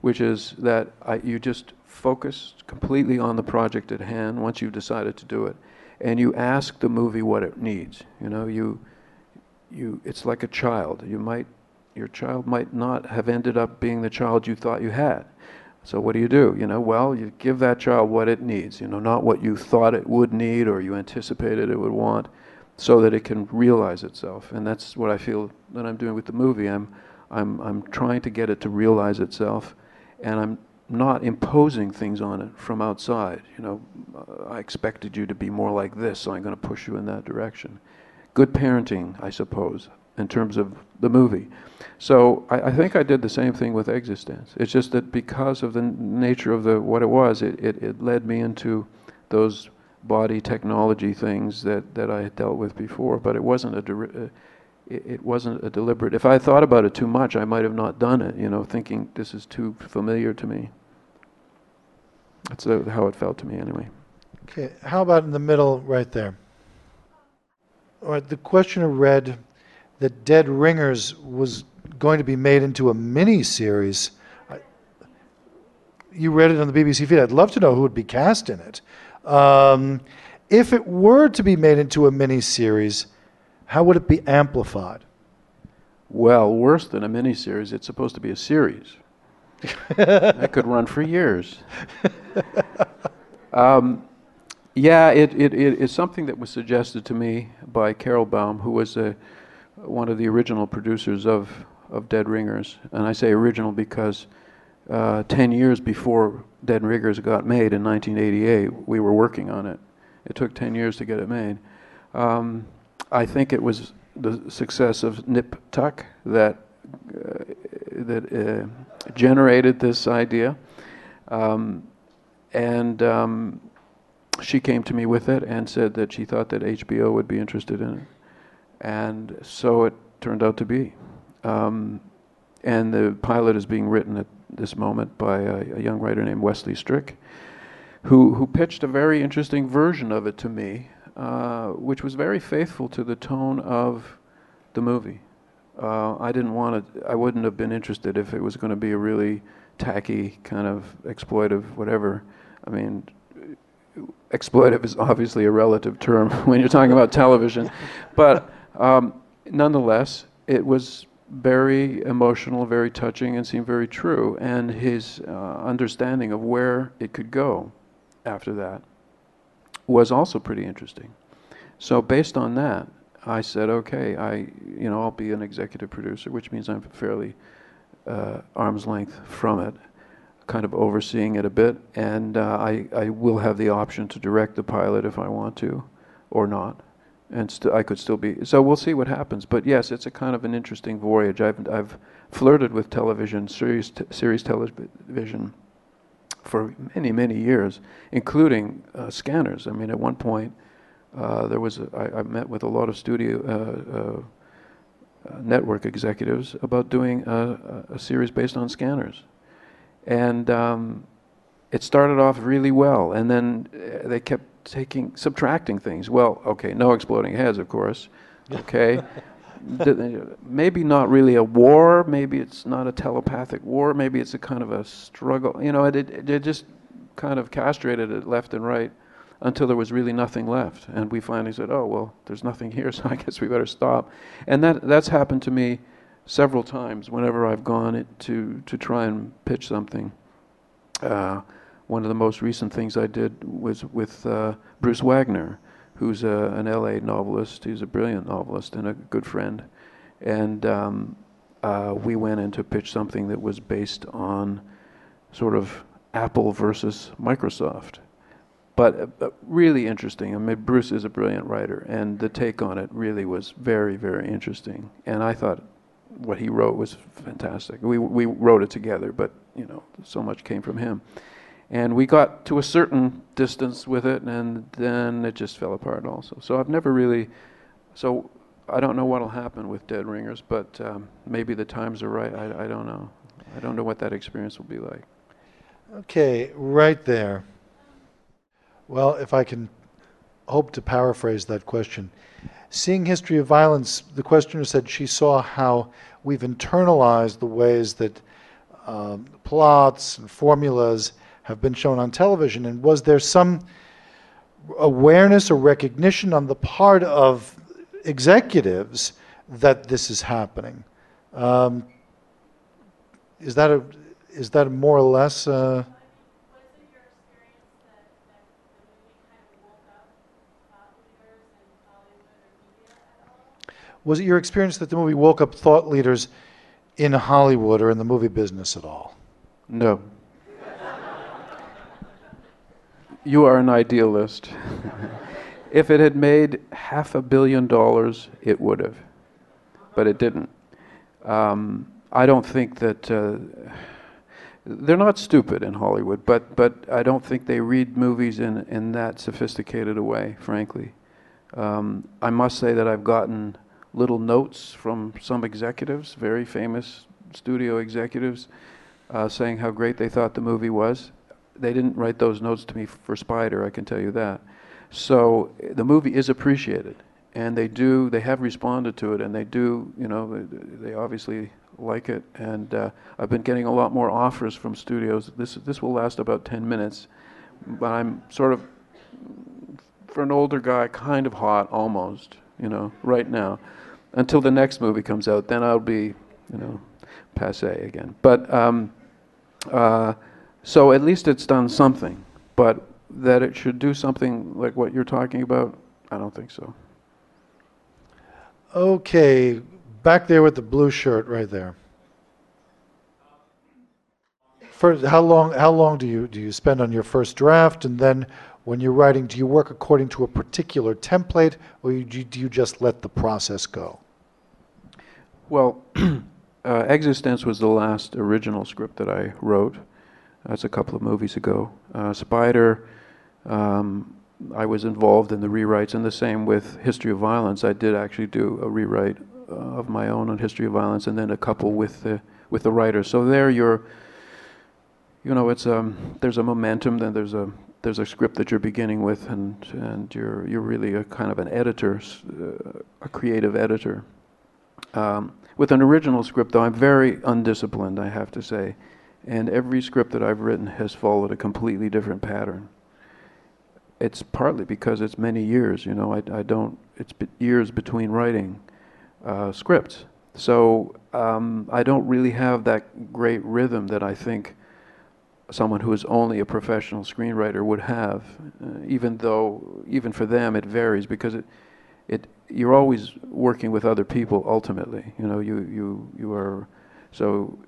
which is that I, you just focus completely on the project at hand once you've decided to do it, and you ask the movie what it needs. You know, you, you, it's like a child. You might, your child might not have ended up being the child you thought you had. So what do you do? You know, well, you give that child what it needs. You know, not what you thought it would need or you anticipated it would want so that it can realize itself. And that's what I feel that I'm doing with the movie. I'm, I'm, I'm trying to get it to realize itself, and I'm not imposing things on it from outside. You know, I expected you to be more like this, so I'm going to push you in that direction. Good parenting, I suppose, in terms of the movie. So I, I think I did the same thing with eXistenZ. It's just that because of the nature of the what it was, it, it, it led me into those body technology things that, that I had dealt with before, but it wasn't a uh, it, it wasn't a deliberate. If I thought about it too much, I might have not done it. You know, thinking this is too familiar to me. That's uh, how it felt to me, anyway. Okay, how about in the middle, right there? All right, the questioner read that Dead Ringers was going to be made into a mini series. You read it on the BBC feed. I'd love to know who would be cast in it. Um, if it were to be made into a mini series, how would it be amplified? Well, worse than a miniseries, it's supposed to be a series. that could run for years. Um, yeah, it, it, it is something that was suggested to me by Carol Baum, who was a, one of the original producers of, of Dead Ringers. And I say original because uh, 10 years before Dead Ringers got made in 1988, we were working on it. It took 10 years to get it made. Um, I think it was the success of Nip Tuck that, uh, that uh, generated this idea. Um, and um, she came to me with it and said that she thought that HBO would be interested in it. And so it turned out to be. Um, and the pilot is being written at this moment by a, a, young writer named Wesley Strick, who, who pitched a very interesting version of it to me, uh, which was very faithful to the tone of the movie. Uh, I didn't want to, I wouldn't have been interested if it was going to be a really tacky, kind of exploitive, whatever. I mean, exploitive is obviously a relative term when you're talking about television, but um, nonetheless, it was very emotional, very touching, and seemed very true. And his uh, understanding of where it could go after that was also pretty interesting. So based on that, I said, okay, I, you know, I'll be an executive producer, which means I'm fairly uh, arm's length from it, kind of overseeing it a bit, and uh, I, I will have the option to direct the pilot if I want to, or not and st- I could still be. So we'll see what happens. But yes, it's a kind of an interesting voyage. I've I've flirted with television, series t- series television, for many many years, including uh, scanners. I mean, at one point, uh, there was a, I, I met with a lot of studio. Uh, uh, uh network executives about doing a, a, series based on scanners, and um, it started off really well, and then uh, they kept taking subtracting things. Well, okay, no exploding heads, of course. Okay. maybe not really a war. Maybe it's not a telepathic war. Maybe it's a kind of a struggle. You know, it, it, just kind of castrated it left and right until there was really nothing left. And we finally said, oh, well, there's nothing here, so I guess we better stop. And that, that's happened to me several times whenever I've gone to, to try and pitch something. Uh, one of the most recent things I did was with uh, Bruce Wagner, who's a, an LA novelist. He's a brilliant novelist and a good friend. And um, uh, we went in to pitch something that was based on sort of Apple versus Microsoft. But uh, really interesting. I mean, Bruce is a brilliant writer, and the take on it really was very, very interesting. And I thought what he wrote was fantastic. We we wrote it together, but you know, so much came from him. And we got to a certain distance with it, and then it just fell apart also. So I've never really, so I don't know what'll happen with Dead Ringers, but um, maybe the times are right. I, I don't know. I don't know what that experience will be like. Okay, right there. Well, if I can hope to paraphrase that question. Seeing History of Violence, the questioner said she saw how we've internalized the ways that um, plots and formulas have been shown on television. And was there some awareness or recognition on the part of executives that this is happening? Um, is that a is that more or less? Uh, Was it your experience that the movie woke up thought leaders in Hollywood or in the movie business at all? No. You are an idealist. if it had made half a billion dollars, it would have. But it didn't. Um, I don't think that. Uh, they're not stupid in Hollywood, but, but I don't think they read movies in, in that sophisticated a way, frankly. Um, I must say that I've gotten little notes from some executives, very famous studio executives, uh, saying how great they thought the movie was. They didn't write those notes to me for Spider, I can tell you that. So the movie is appreciated, and they do. They have responded to it, and they do. You know, they, obviously like it. And uh, I've been getting a lot more offers from studios. This this will last about 10 minutes, but I'm sort of, for an older guy, kind of hot almost. You know, right now until the next movie comes out. Then I'll be, you know, passe again. But um, uh, so at least it's done something. But that it should do something like what you're talking about, I don't think so. Okay, back there with the blue shirt right there. First, how long? How long do you do you spend on your first draft, and then when you're writing, do you work according to a particular template, or do you just let the process go? Well, uh, eXistenZ was the last original script that I wrote. That's a couple of movies ago. Uh, Spider, um, I was involved in the rewrites, and the same with History of Violence. I did actually do a rewrite uh, of my own on History of Violence, and then a couple with the with the writer. So there, you're, you know, it's um, there's a momentum, then there's a there's a script that you're beginning with, and and you're you're really a kind of an editor, uh, a creative editor. Um, with an original script, though, I'm very undisciplined, I have to say. And every script that I've written has followed a completely different pattern. It's partly because it's many years, you know, I, I don't, it's years between writing uh, scripts. So um, I don't really have that great rhythm that I think someone who is only a professional screenwriter would have, uh, even though, even for them, it varies because it, it you're always working with other people ultimately you know you you you are so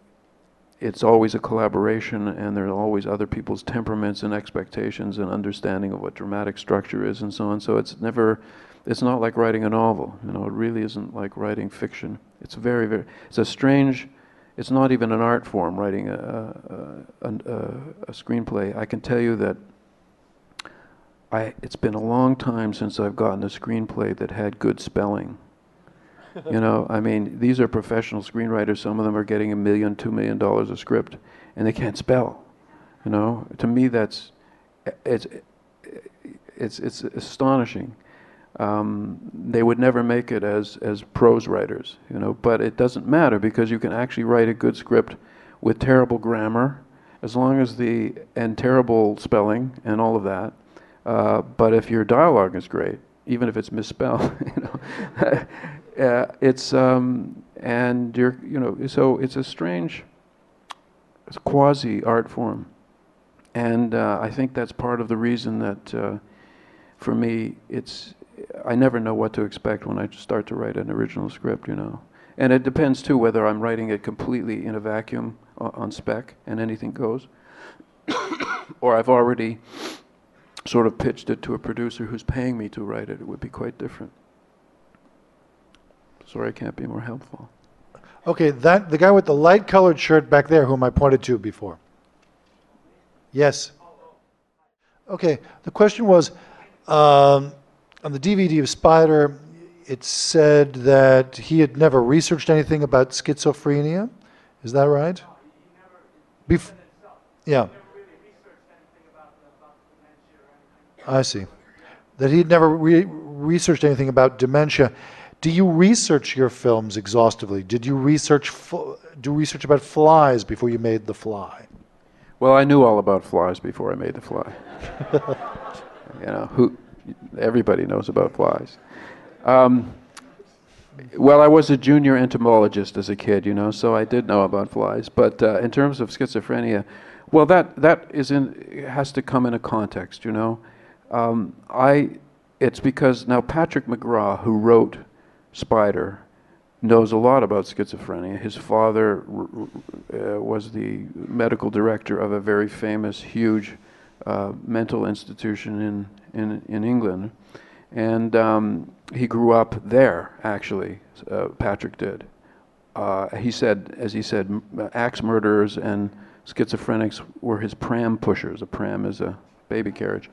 it's always a collaboration and there are always other people's temperaments and expectations and understanding of what dramatic structure is and so on. So it's never it's not like writing a novel you know it really isn't like writing fiction. It's very very it's a strange it's not even an art form writing a, a, a, a screenplay. I can tell you that I, it's been a long time since I've gotten a screenplay that had good spelling. You know, I mean, these are professional screenwriters. Some of them are getting a million, two million dollars a script, and they can't spell. You know, to me, that's it's it's it's astonishing. Um, they would never make it as as prose writers, you know. But it doesn't matter because you can actually write a good script with terrible grammar, as long as the and terrible spelling and all of that uh, but if your dialogue is great, even if it's misspelled, you know, uh, it's um, and you're you know so it's a strange, quasi art form, and uh, I think that's part of the reason that uh, for me it's I never know what to expect when I start to write an original script, you know. And it depends too whether I'm writing it completely in a vacuum on spec and anything goes, or I've already sort of pitched it to a producer who's paying me to write it, it would be quite different. Sorry, I can't be more helpful. Okay, that the guy with the light colored shirt back there, whom I pointed to before. Yes. Okay, the question was um, on the DVD of Spider, it said that he had never researched anything about schizophrenia. Is that right? Bef- yeah. I see. that he'd never re- researched anything about dementia. Do you research your films exhaustively? Did you research do research about flies before you made The Fly? Well, I knew all about flies before I made The Fly. you know, who everybody knows about flies. Um, well, I was a junior entomologist as a kid, you know, so I did know about flies. But uh, in terms of schizophrenia, well, that that is in has to come in a context, you know. Um, I it's because now Patrick McGrath, who wrote Spider, knows a lot about schizophrenia. His father uh, was the medical director of a very famous, huge uh, mental institution in in in England, and um, he grew up there. Actually, uh, Patrick did. Uh, he said, as he said, axe murderers and schizophrenics were his pram pushers. A pram is a baby carriage.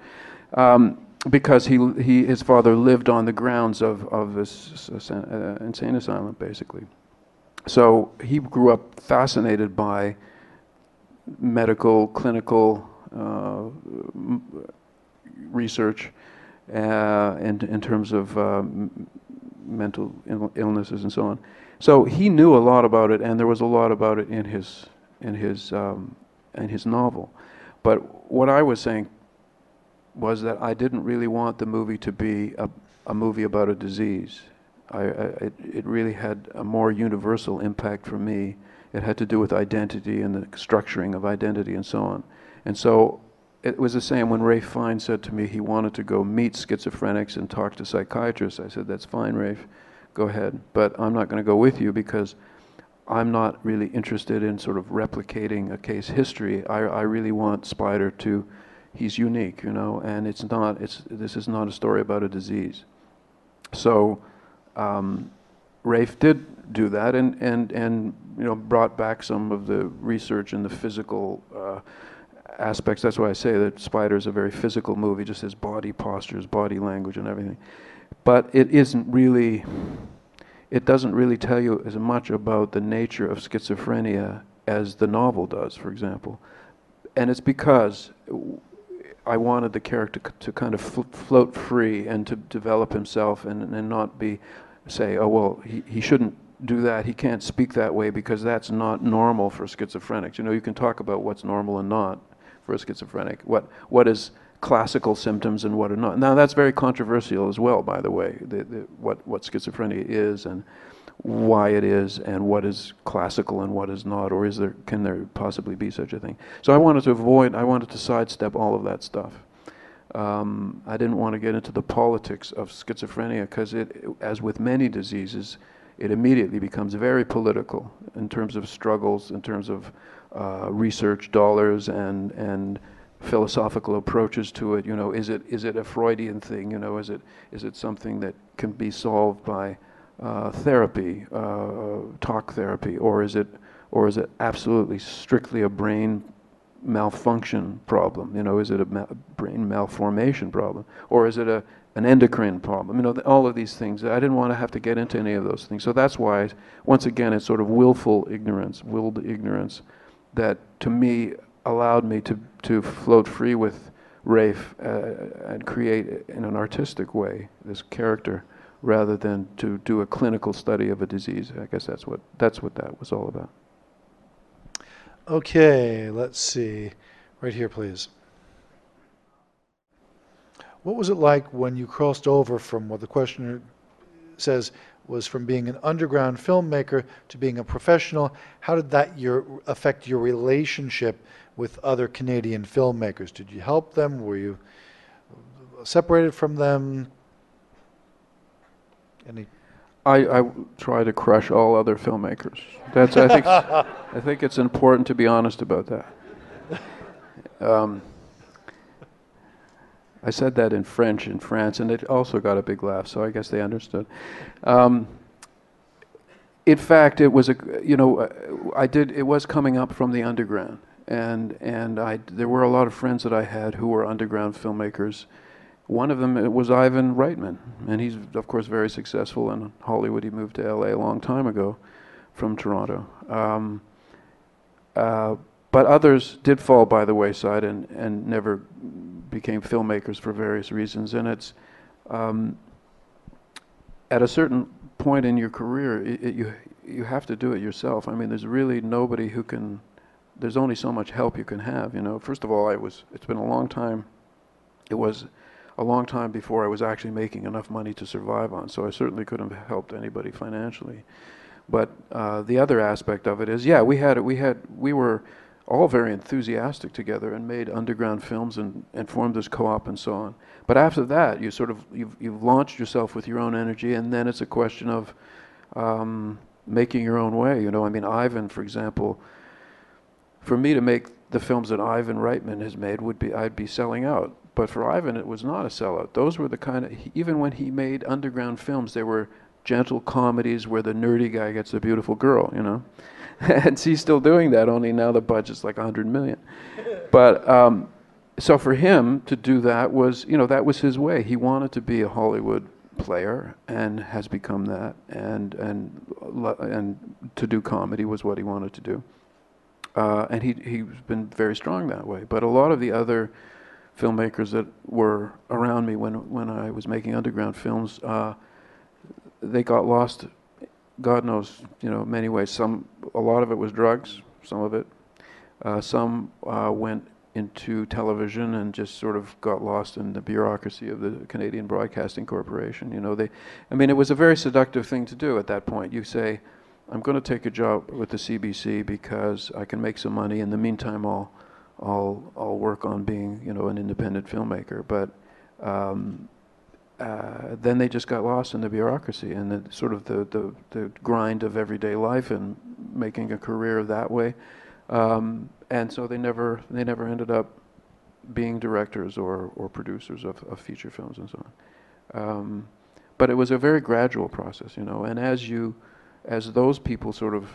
Um, because he, he, his father lived on the grounds of, of this uh, insane asylum, basically. So he grew up fascinated by medical, clinical uh, research uh, in, in terms of um, mental Ill- illnesses and so on. So he knew a lot about it, and there was a lot about it in his in his um, in his novel. But what I was saying was that I didn't really want the movie to be a, a movie about a disease. I, I, it, it really had a more universal impact for me. It had to do with identity and the structuring of identity and so on. And so it was the same when Ralph Fiennes said to me he wanted to go meet schizophrenics and talk to psychiatrists. I said, That's fine, Ralph, go ahead. But I'm not going to go with you because I'm not really interested in sort of replicating a case history. I, I really want Spider to he's unique, you know, and it's not, it's, this is not a story about a disease. So um, Rafe did do that and, and, and, you know, brought back some of the research and the physical uh, aspects. That's why I say that Spider is a very physical movie, just his body postures, body language, and everything. But it isn't really, it doesn't really tell you as much about the nature of schizophrenia as the novel does, for example. And it's because I wanted the character to kind of float free and to develop himself and, and not be, say, oh, well, he, he shouldn't do that. He can't speak that way because that's not normal for schizophrenics. You know, you can talk about what's normal and not for a schizophrenic. What, what is classical symptoms and what are not. Now, that's very controversial as well, by the way, the, the, what, what schizophrenia is and why it is and what is classical and what is not, or is there can there possibly be such a thing? So I wanted to avoid, I wanted to sidestep all of that stuff. Um, I didn't want to get into the politics of schizophrenia because it, as with many diseases, it immediately becomes very political in terms of struggles, in terms of uh, research dollars and and philosophical approaches to it. You know, is it is it a Freudian thing? You know, is it is it something that can be solved by uh, therapy, uh, talk therapy, or is it, or is it absolutely strictly a brain malfunction problem? You know, is it a ma- brain malformation problem, or is it a an endocrine problem? You know, the, all of these things. I didn't want to have to get into any of those things. So that's why, once again, it's sort of willful ignorance, willed ignorance, that to me allowed me to to float free with Rafe uh, and create in an artistic way this character rather than to do a clinical study of a disease. I guess that's what that's what that was all about. Okay, let's see. Right here, please. What was it like when you crossed over from what the questioner says was from being an underground filmmaker to being a professional? How did that your, affect your relationship with other Canadian filmmakers? Did you help them? Were you separated from them? Any? I, I try to crush all other filmmakers. That's I think I think it's important to be honest about that. Um, I said that in French in France, and it also got a big laugh. So I guess they understood. Um, in fact, it was a you know I did it was coming up from the underground, and and I there were a lot of friends that I had who were underground filmmakers one of them was Ivan Reitman, and he's of course very successful in Hollywood. He moved to L.A. a long time ago from Toronto. Um, uh, but others did fall by the wayside and, and never became filmmakers for various reasons. And it's um, at a certain point in your career, it, it, you you have to do it yourself. I mean, there's really nobody who can. There's only so much help you can have. You know, first of all, I was. It's been a long time. It was a long time before I was actually making enough money to survive on. So I certainly couldn't have helped anybody financially. But uh, the other aspect of it is, yeah, we had we had we were all very enthusiastic together and made underground films and, and formed this co-op and so on. But after that, you sort of you've, you've launched yourself with your own energy, and then it's a question of um, making your own way. You know, I mean, Ivan, for example, for me to make the films that Ivan Reitman has made would be I'd be selling out. But for Ivan, it was not a sellout. Those were the kind of even when he made underground films, they were gentle comedies where the nerdy guy gets the beautiful girl. You know, and he's still doing that. Only now the budget's like a hundred million. But um, so for him to do that was, you know, that was his way. He wanted to be a Hollywood player and has become that and and and to do comedy was what he wanted to do uh, and he he's been very strong that way but a lot of the other filmmakers that were around me when when I was making underground films uh, they got lost God knows you know many ways some a lot of it was drugs some of it uh, some uh, went into television and just sort of got lost in the bureaucracy of the Canadian Broadcasting Corporation. You know, they, I mean, it was a very seductive thing to do at that point. You say, I'm going to take a job with the CBC because I can make some money. In the meantime, I'll, I'll, I'll work on being, you know, an independent filmmaker. But um, uh, then they just got lost in the bureaucracy and the sort of the, the, the grind of everyday life and making a career that way. Um, and so they never they never ended up being directors or, or producers of, of feature films and so on. Um, but it was a very gradual process, you know. And as you, as those people sort of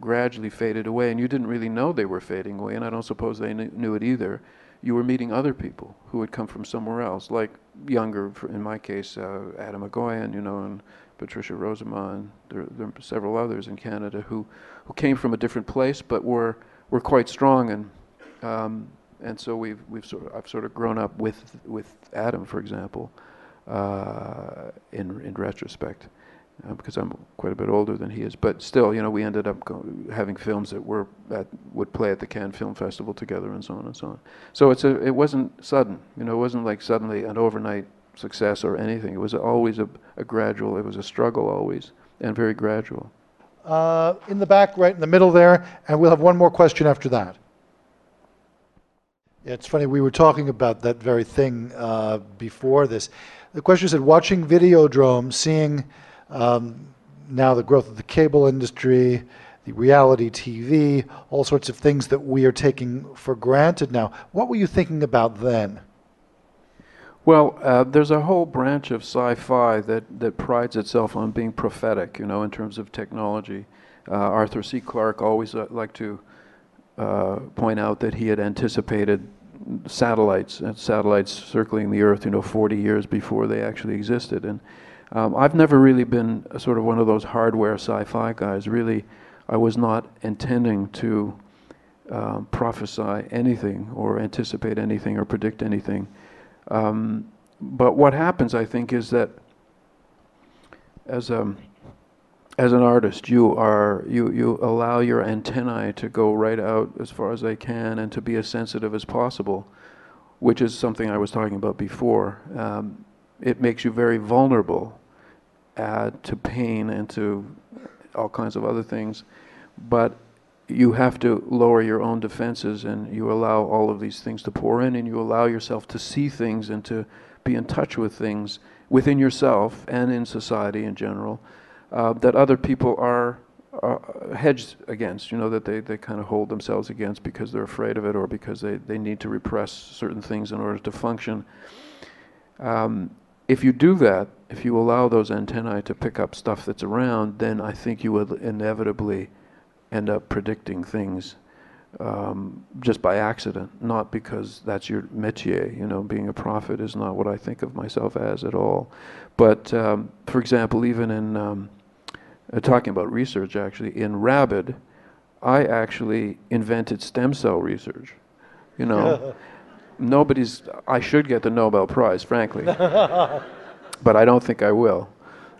gradually faded away, and you didn't really know they were fading away, and I don't suppose they kn- knew it either. You were meeting other people who had come from somewhere else, like younger, in my case, uh, Atom Egoyan, you know, and Patricia Rozema, there, there are several others in Canada who, who came from a different place, but were were quite strong, and um, and so we've we've sort of I've sort of grown up with with Atom, for example, uh, in in retrospect, uh, because I'm quite a bit older than he is. But still, you know, we ended up having films that were that would play at the Cannes Film Festival together, and so on and so on. So it's a it wasn't sudden, you know, it wasn't like suddenly an overnight success or anything. It was always a, a gradual. It was a struggle always, and very gradual uh, in the back, right in the middle there, and we'll have one more question after that. Yeah, it's funny, we were talking about that very thing uh, before this. The question said, watching Videodrome, seeing um, now the growth of the cable industry, the reality TV, all sorts of things that we are taking for granted now. What were you thinking about then? Well, uh, there's a whole branch of sci-fi that, that prides itself on being prophetic, you know, in terms of technology. Uh, Arthur C. Clarke always uh, liked to uh, point out that he had anticipated satellites and satellites circling the Earth, you know, 40 years before they actually existed. And um, I've never really been sort of one of those hardware sci-fi guys. Really, I was not intending to um, prophesy anything or anticipate anything or predict anything. Um, but what happens, I think, is that as a as an artist, you are you you allow your antennae to go right out as far as they can, and to be as sensitive as possible, which is something I was talking about before. Um, it makes you very vulnerable uh, to pain and to all kinds of other things, but you have to lower your own defenses and you allow all of these things to pour in and you allow yourself to see things and to be in touch with things within yourself and in society in general uh, that other people are uh, hedged against, you know, that they, they kind of hold themselves against because they're afraid of it or because they, they need to repress certain things in order to function. Um, if you do that, if you allow those antennae to pick up stuff that's around, then I think you will inevitably end up predicting things um, just by accident, not because that's your métier. You know, being a prophet is not what I think of myself as at all. But um, for example, even in um, uh, talking about research, actually in Rabid, I actually invented stem cell research. You know, nobody's. I should get the Nobel Prize, frankly. but I don't think I will.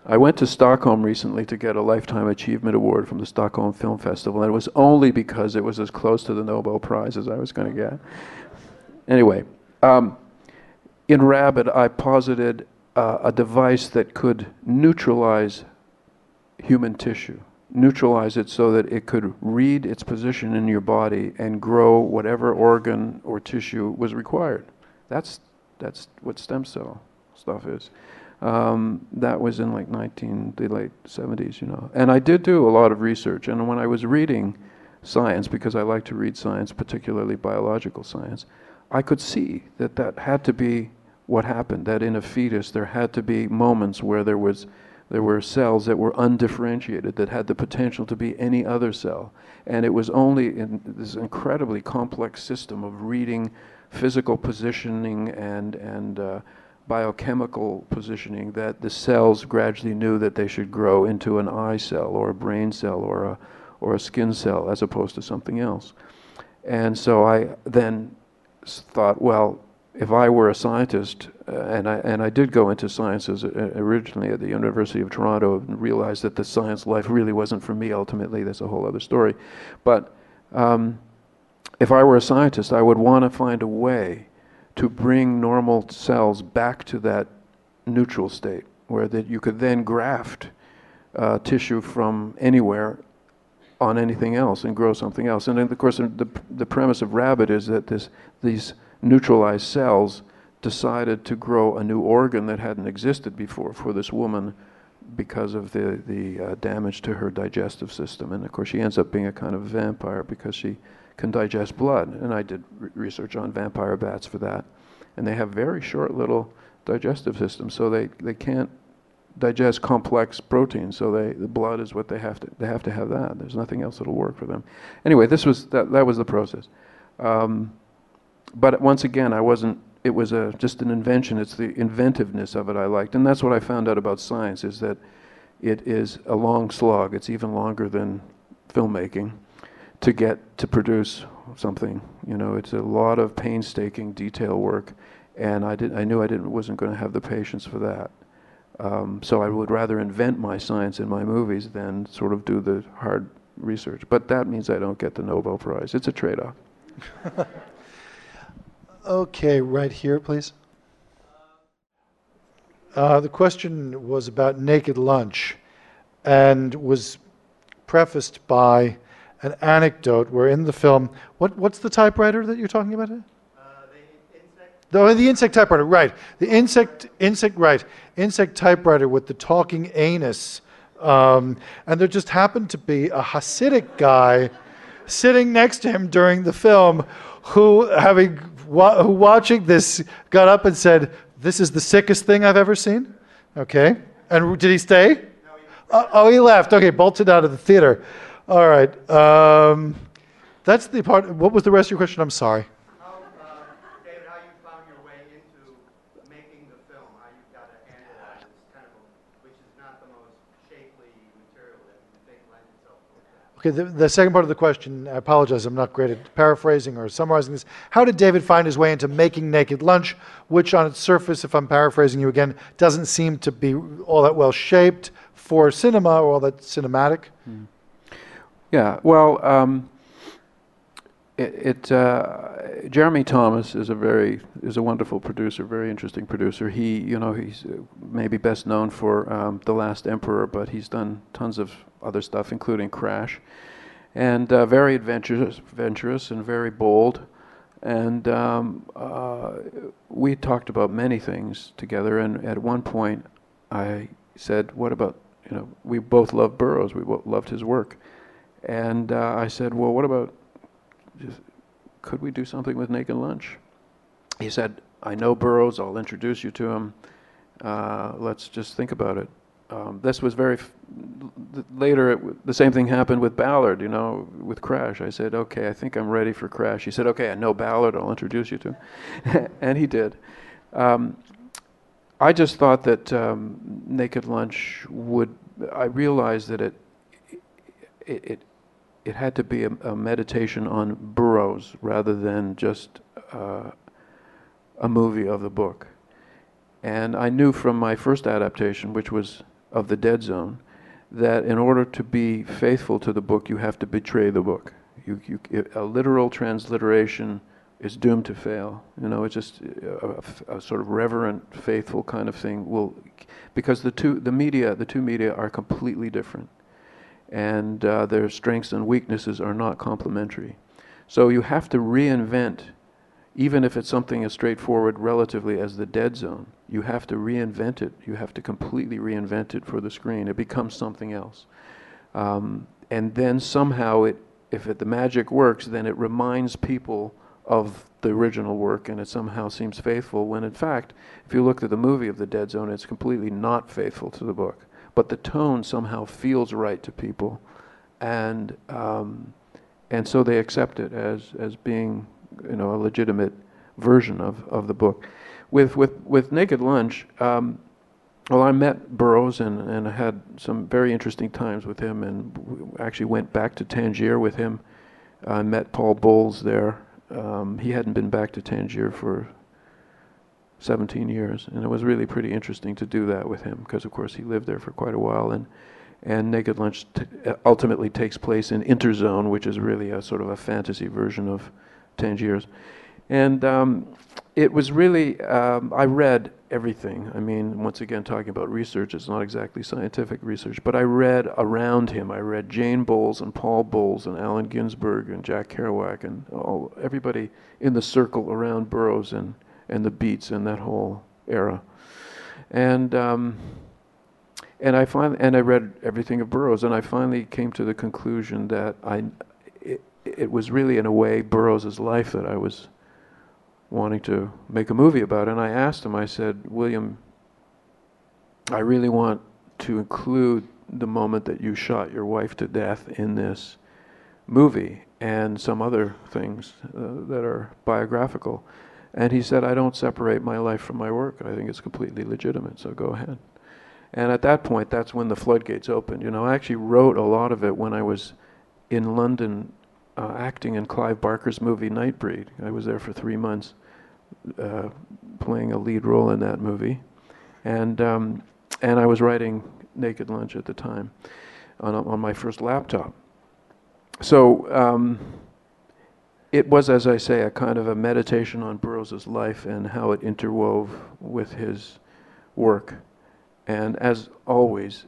I went to Stockholm recently to get a Lifetime Achievement Award from the Stockholm Film Festival, and it was only because it was as close to the Nobel Prize as I was going to get. Anyway, um, in Rabid, I posited uh, a device that could neutralize human tissue, neutralize it so that it could read its position in your body and grow whatever organ or tissue was required. That's, that's what stem cell stuff is. Um, that was in like 19, the late 70s, you know. And I did do a lot of research. And when I was reading science, because I like to read science, particularly biological science, I could see that that had to be what happened. That in a fetus there had to be moments where there was there were cells that were undifferentiated that had the potential to be any other cell, and it was only in this incredibly complex system of reading physical positioning and and uh, biochemical positioning that the cells gradually knew that they should grow into an eye cell or a brain cell or a or a skin cell as opposed to something else. And so I then thought, well, if I were a scientist, uh, and I and I did go into sciences uh, originally at the University of Toronto, and realized that the science life really wasn't for me. Ultimately, that's a whole other story. But um, if I were a scientist, I would want to find a way to bring normal cells back to that neutral state, where that you could then graft uh, tissue from anywhere on anything else and grow something else. And of course, the, the premise of Rabid is that this, these neutralized cells decided to grow a new organ that hadn't existed before for this woman because of the, the uh, damage to her digestive system. And of course, she ends up being a kind of vampire because she can digest blood. And I did re- research on vampire bats for that. And they have very short little digestive systems, so they, they can't digest complex proteins. So they, the blood is what they have to they have to have that. There's nothing else that'll work for them. Anyway, this was that that was the process. Um, but once again, I wasn't. It was a just an invention. It's the inventiveness of it I liked, and that's what I found out about science is that it is a long slog. It's even longer than filmmaking to get to produce something. You know, it's a lot of painstaking detail work, and I did I knew I didn't wasn't going to have the patience for that. Um, so I would rather invent my science in my movies than sort of do the hard research. But that means I don't get the Nobel Prize. It's a trade-off. okay, right here, please. Uh, the question was about Naked Lunch and was prefaced by an anecdote where in the film, what, what's the typewriter that you're talking about? Uh, the insect. The, the insect typewriter, right. The insect, insect, right. Insect typewriter with the talking anus. Um, and there just happened to be a Hasidic guy sitting next to him during the film who, having wa- who watching this, got up and said, This is the sickest thing I've ever seen. Okay. And did he stay? No, he uh, oh, he left. Okay, bolted out of the theater. All right. Um, that's the part. What was the rest of your question? I'm sorry. How, uh, David, how you found your way into making the film? How you got to analyze this kind of, a, which is not the most shapely material that you think lends itself to that. Okay, the, the second part of the question, I apologize, I'm not great at paraphrasing or summarizing this. How did David find his way into making Naked Lunch, which on its surface, if I'm paraphrasing you again, doesn't seem to be all that well shaped for cinema or all that cinematic? Mm. Yeah, well, um, it, it uh, Jeremy Thomas is a very is a wonderful producer, very interesting producer. He, you know, he's uh, maybe best known for um, The Last Emperor, but he's done tons of other stuff, including Crash, and uh, very adventurous, adventurous and very bold. And um, uh, we talked about many things together. And at one point, I said, "What about you know? We both loved Burroughs. We loved his work." And uh, I said, well, what about, just, could we do something with Naked Lunch? He said, I know Burroughs, I'll introduce you to him. Uh, let's just think about it. Um, this was very, f- later, it, the same thing happened with Ballard, you know, with Crash. I said, okay, I think I'm ready for Crash. He said, okay, I know Ballard, I'll introduce you to him. and he did. Um, I just thought that um, Naked Lunch would, I realized that it, it, it it had to be a, a meditation on Burroughs rather than just uh, a movie of the book. And I knew from my first adaptation, which was of The Dead Zone, that in order to be faithful to the book, you have to betray the book. You, you, a literal transliteration is doomed to fail. You know, it's just a, a, a, sort of reverent, faithful kind of thing. Will, because the two, the media, the two media are completely different, and uh, their strengths and weaknesses are not complementary. So you have to reinvent, even if it's something as straightforward relatively as the dead zone. You have to reinvent it. You have to completely reinvent it for the screen. It becomes something else, um, and then somehow it, if it, the magic works, then it reminds people of the original work and it somehow seems faithful when in fact if you look at the movie of the dead zone it's completely not faithful to the book but the tone somehow feels right to people and um, and so they accept it as as being you know a legitimate version of, of the book with with with naked lunch um, well, I met Burroughs and, and I had some very interesting times with him, and actually went back to Tangier with him. I met Paul Bowles there, um, he hadn't been back to Tangier for 17 years, and it was really pretty interesting to do that with him because, of course, he lived there for quite a while. And and Naked Lunch ultimately takes place in Interzone, which is really a sort of a fantasy version of Tangiers. And um, it was really, um, I read everything. I mean, once again, talking about research, it's not exactly scientific research, but I read around him. I read Jane Bowles and Paul Bowles and Allen Ginsberg and Jack Kerouac and all everybody in the circle around Burroughs and, and the Beats and that whole era. And um, and I finally and I read everything of Burroughs, and I finally came to the conclusion that I it, was really in a way Burroughs' life that I was wanting to make a movie about. And I asked him, I said, William, I really want to include the moment that you shot your wife to death in this movie and some other things uh, that are biographical. And he said, I don't separate my life from my work. I think it's completely legitimate, so go ahead. And at that point, that's when the floodgates opened. You know, I actually wrote a lot of it when I was in London uh, acting in Clive Barker's movie Nightbreed. I was there for three months, uh, playing a lead role in that movie, and um, and I was writing Naked Lunch at the time on on my first laptop. So um, it was, as I say, a kind of a meditation on Burroughs' life and how it interwove with his work. And as always,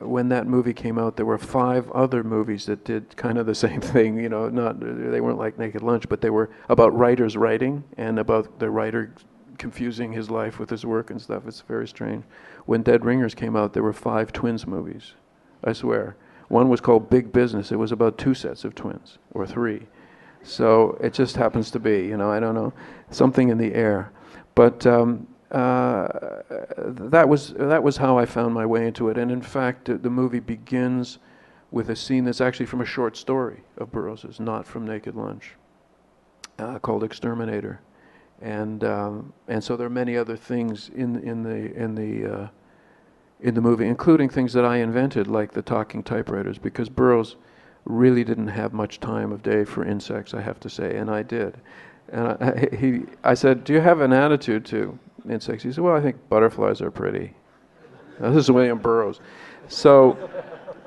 when that movie came out, there were five other movies that did kind of the same thing. You know, not they weren't like Naked Lunch, but they were about writers writing and about the writer confusing his life with his work and stuff. It's very strange. When Dead Ringers came out, there were five twins movies. I swear. One was called Big Business. It was about two sets of twins or three. So it just happens to be, you know, I don't know, something in the air. But um, that was that was how I found my way into it. And in fact, the movie begins with a scene that's actually from a short story of Burroughs's, not from Naked Lunch, uh, called Exterminator. And um, and so there are many other things in in the in the uh, in the movie, including things that I invented, like the talking typewriters, because Burroughs really didn't have much time of day for insects, I have to say, and I did. And I, he, I said, "Do you have an attitude to insects. He said, Well, I think butterflies are pretty. This is William Burroughs. So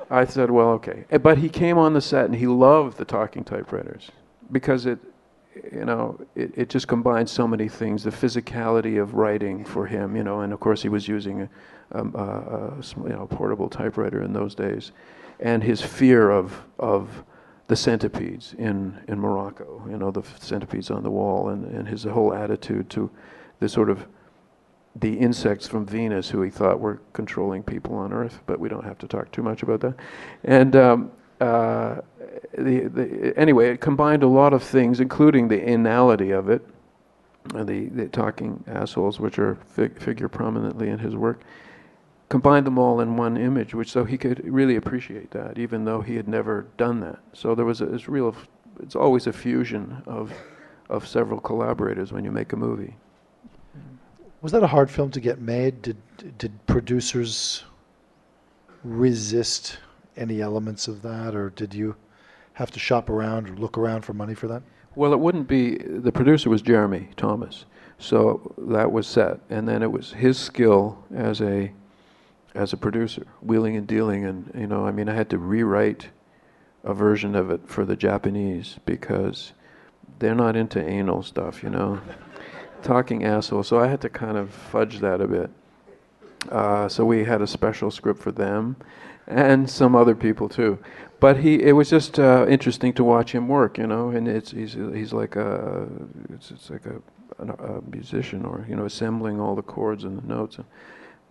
I said, Well, okay. But he came on the set and he loved the talking typewriters because it, you know, it, it just combined so many things the physicality of writing for him, you know, and of course he was using a, um, you know, portable typewriter in those days, and his fear of, of the centipedes in, in Morocco, you know, the centipedes on the wall, and, and his whole attitude to the sort of the insects from Venus who he thought were controlling people on Earth, but we don't have to talk too much about that. And um, uh, the, the, anyway, it combined a lot of things, including the anality of it, uh, the, the talking assholes, which are fig- figure prominently in his work, combined them all in one image, which so he could really appreciate that, even though he had never done that. So there was a it's real, it's always a fusion of, of several collaborators when you make a movie. Was that a hard film to get made? Did did producers resist any elements of that, or did you have to shop around or look around for money for that? Well, it wouldn't be. The producer was Jeremy Thomas, So that was set, and then it was his skill as a as a producer, wheeling and dealing, and you know, I mean, I had to rewrite a version of it for the Japanese because they're not into anal stuff, you know, talking asshole. So I had to kind of fudge that a bit. Uh, so we had a special script for them, and some other people too. But he, it was just uh, interesting to watch him work, you know. And it's he's he's like a it's, it's like a, a, musician, or you know, assembling all the chords and the notes, and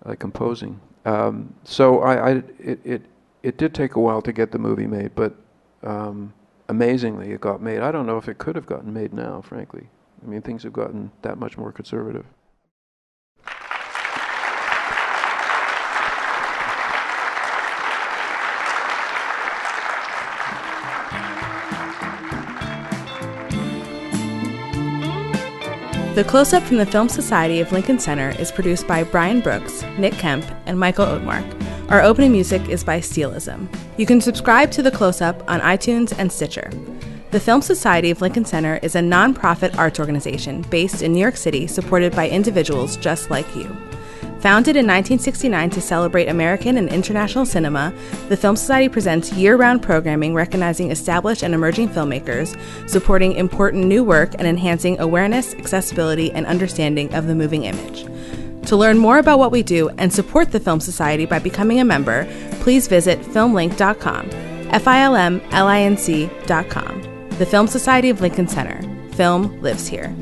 uh, composing. Um, so I, I it, it it did take a while to get the movie made, but um, amazingly, it got made. I don't know if it could have gotten made now, frankly. I mean, things have gotten that much more conservative. The close up from the Film Society of Lincoln Center is produced by Brian Brooks, Nick Kemp, and Michael Odemark. Our opening music is by Steelism. You can subscribe to The Close Up on iTunes and Stitcher. The Film Society of Lincoln Center is a nonprofit arts organization based in New York City supported by individuals just like you. Founded in 1969 to celebrate American and international cinema, the Film Society presents year round programming recognizing established and emerging filmmakers, supporting important new work, and enhancing awareness, accessibility, and understanding of the moving image. To learn more about what we do and support the Film Society by becoming a member, please visit filmlinc.com. F I L M L I N C.com. The Film Society of Lincoln Center. Film lives here.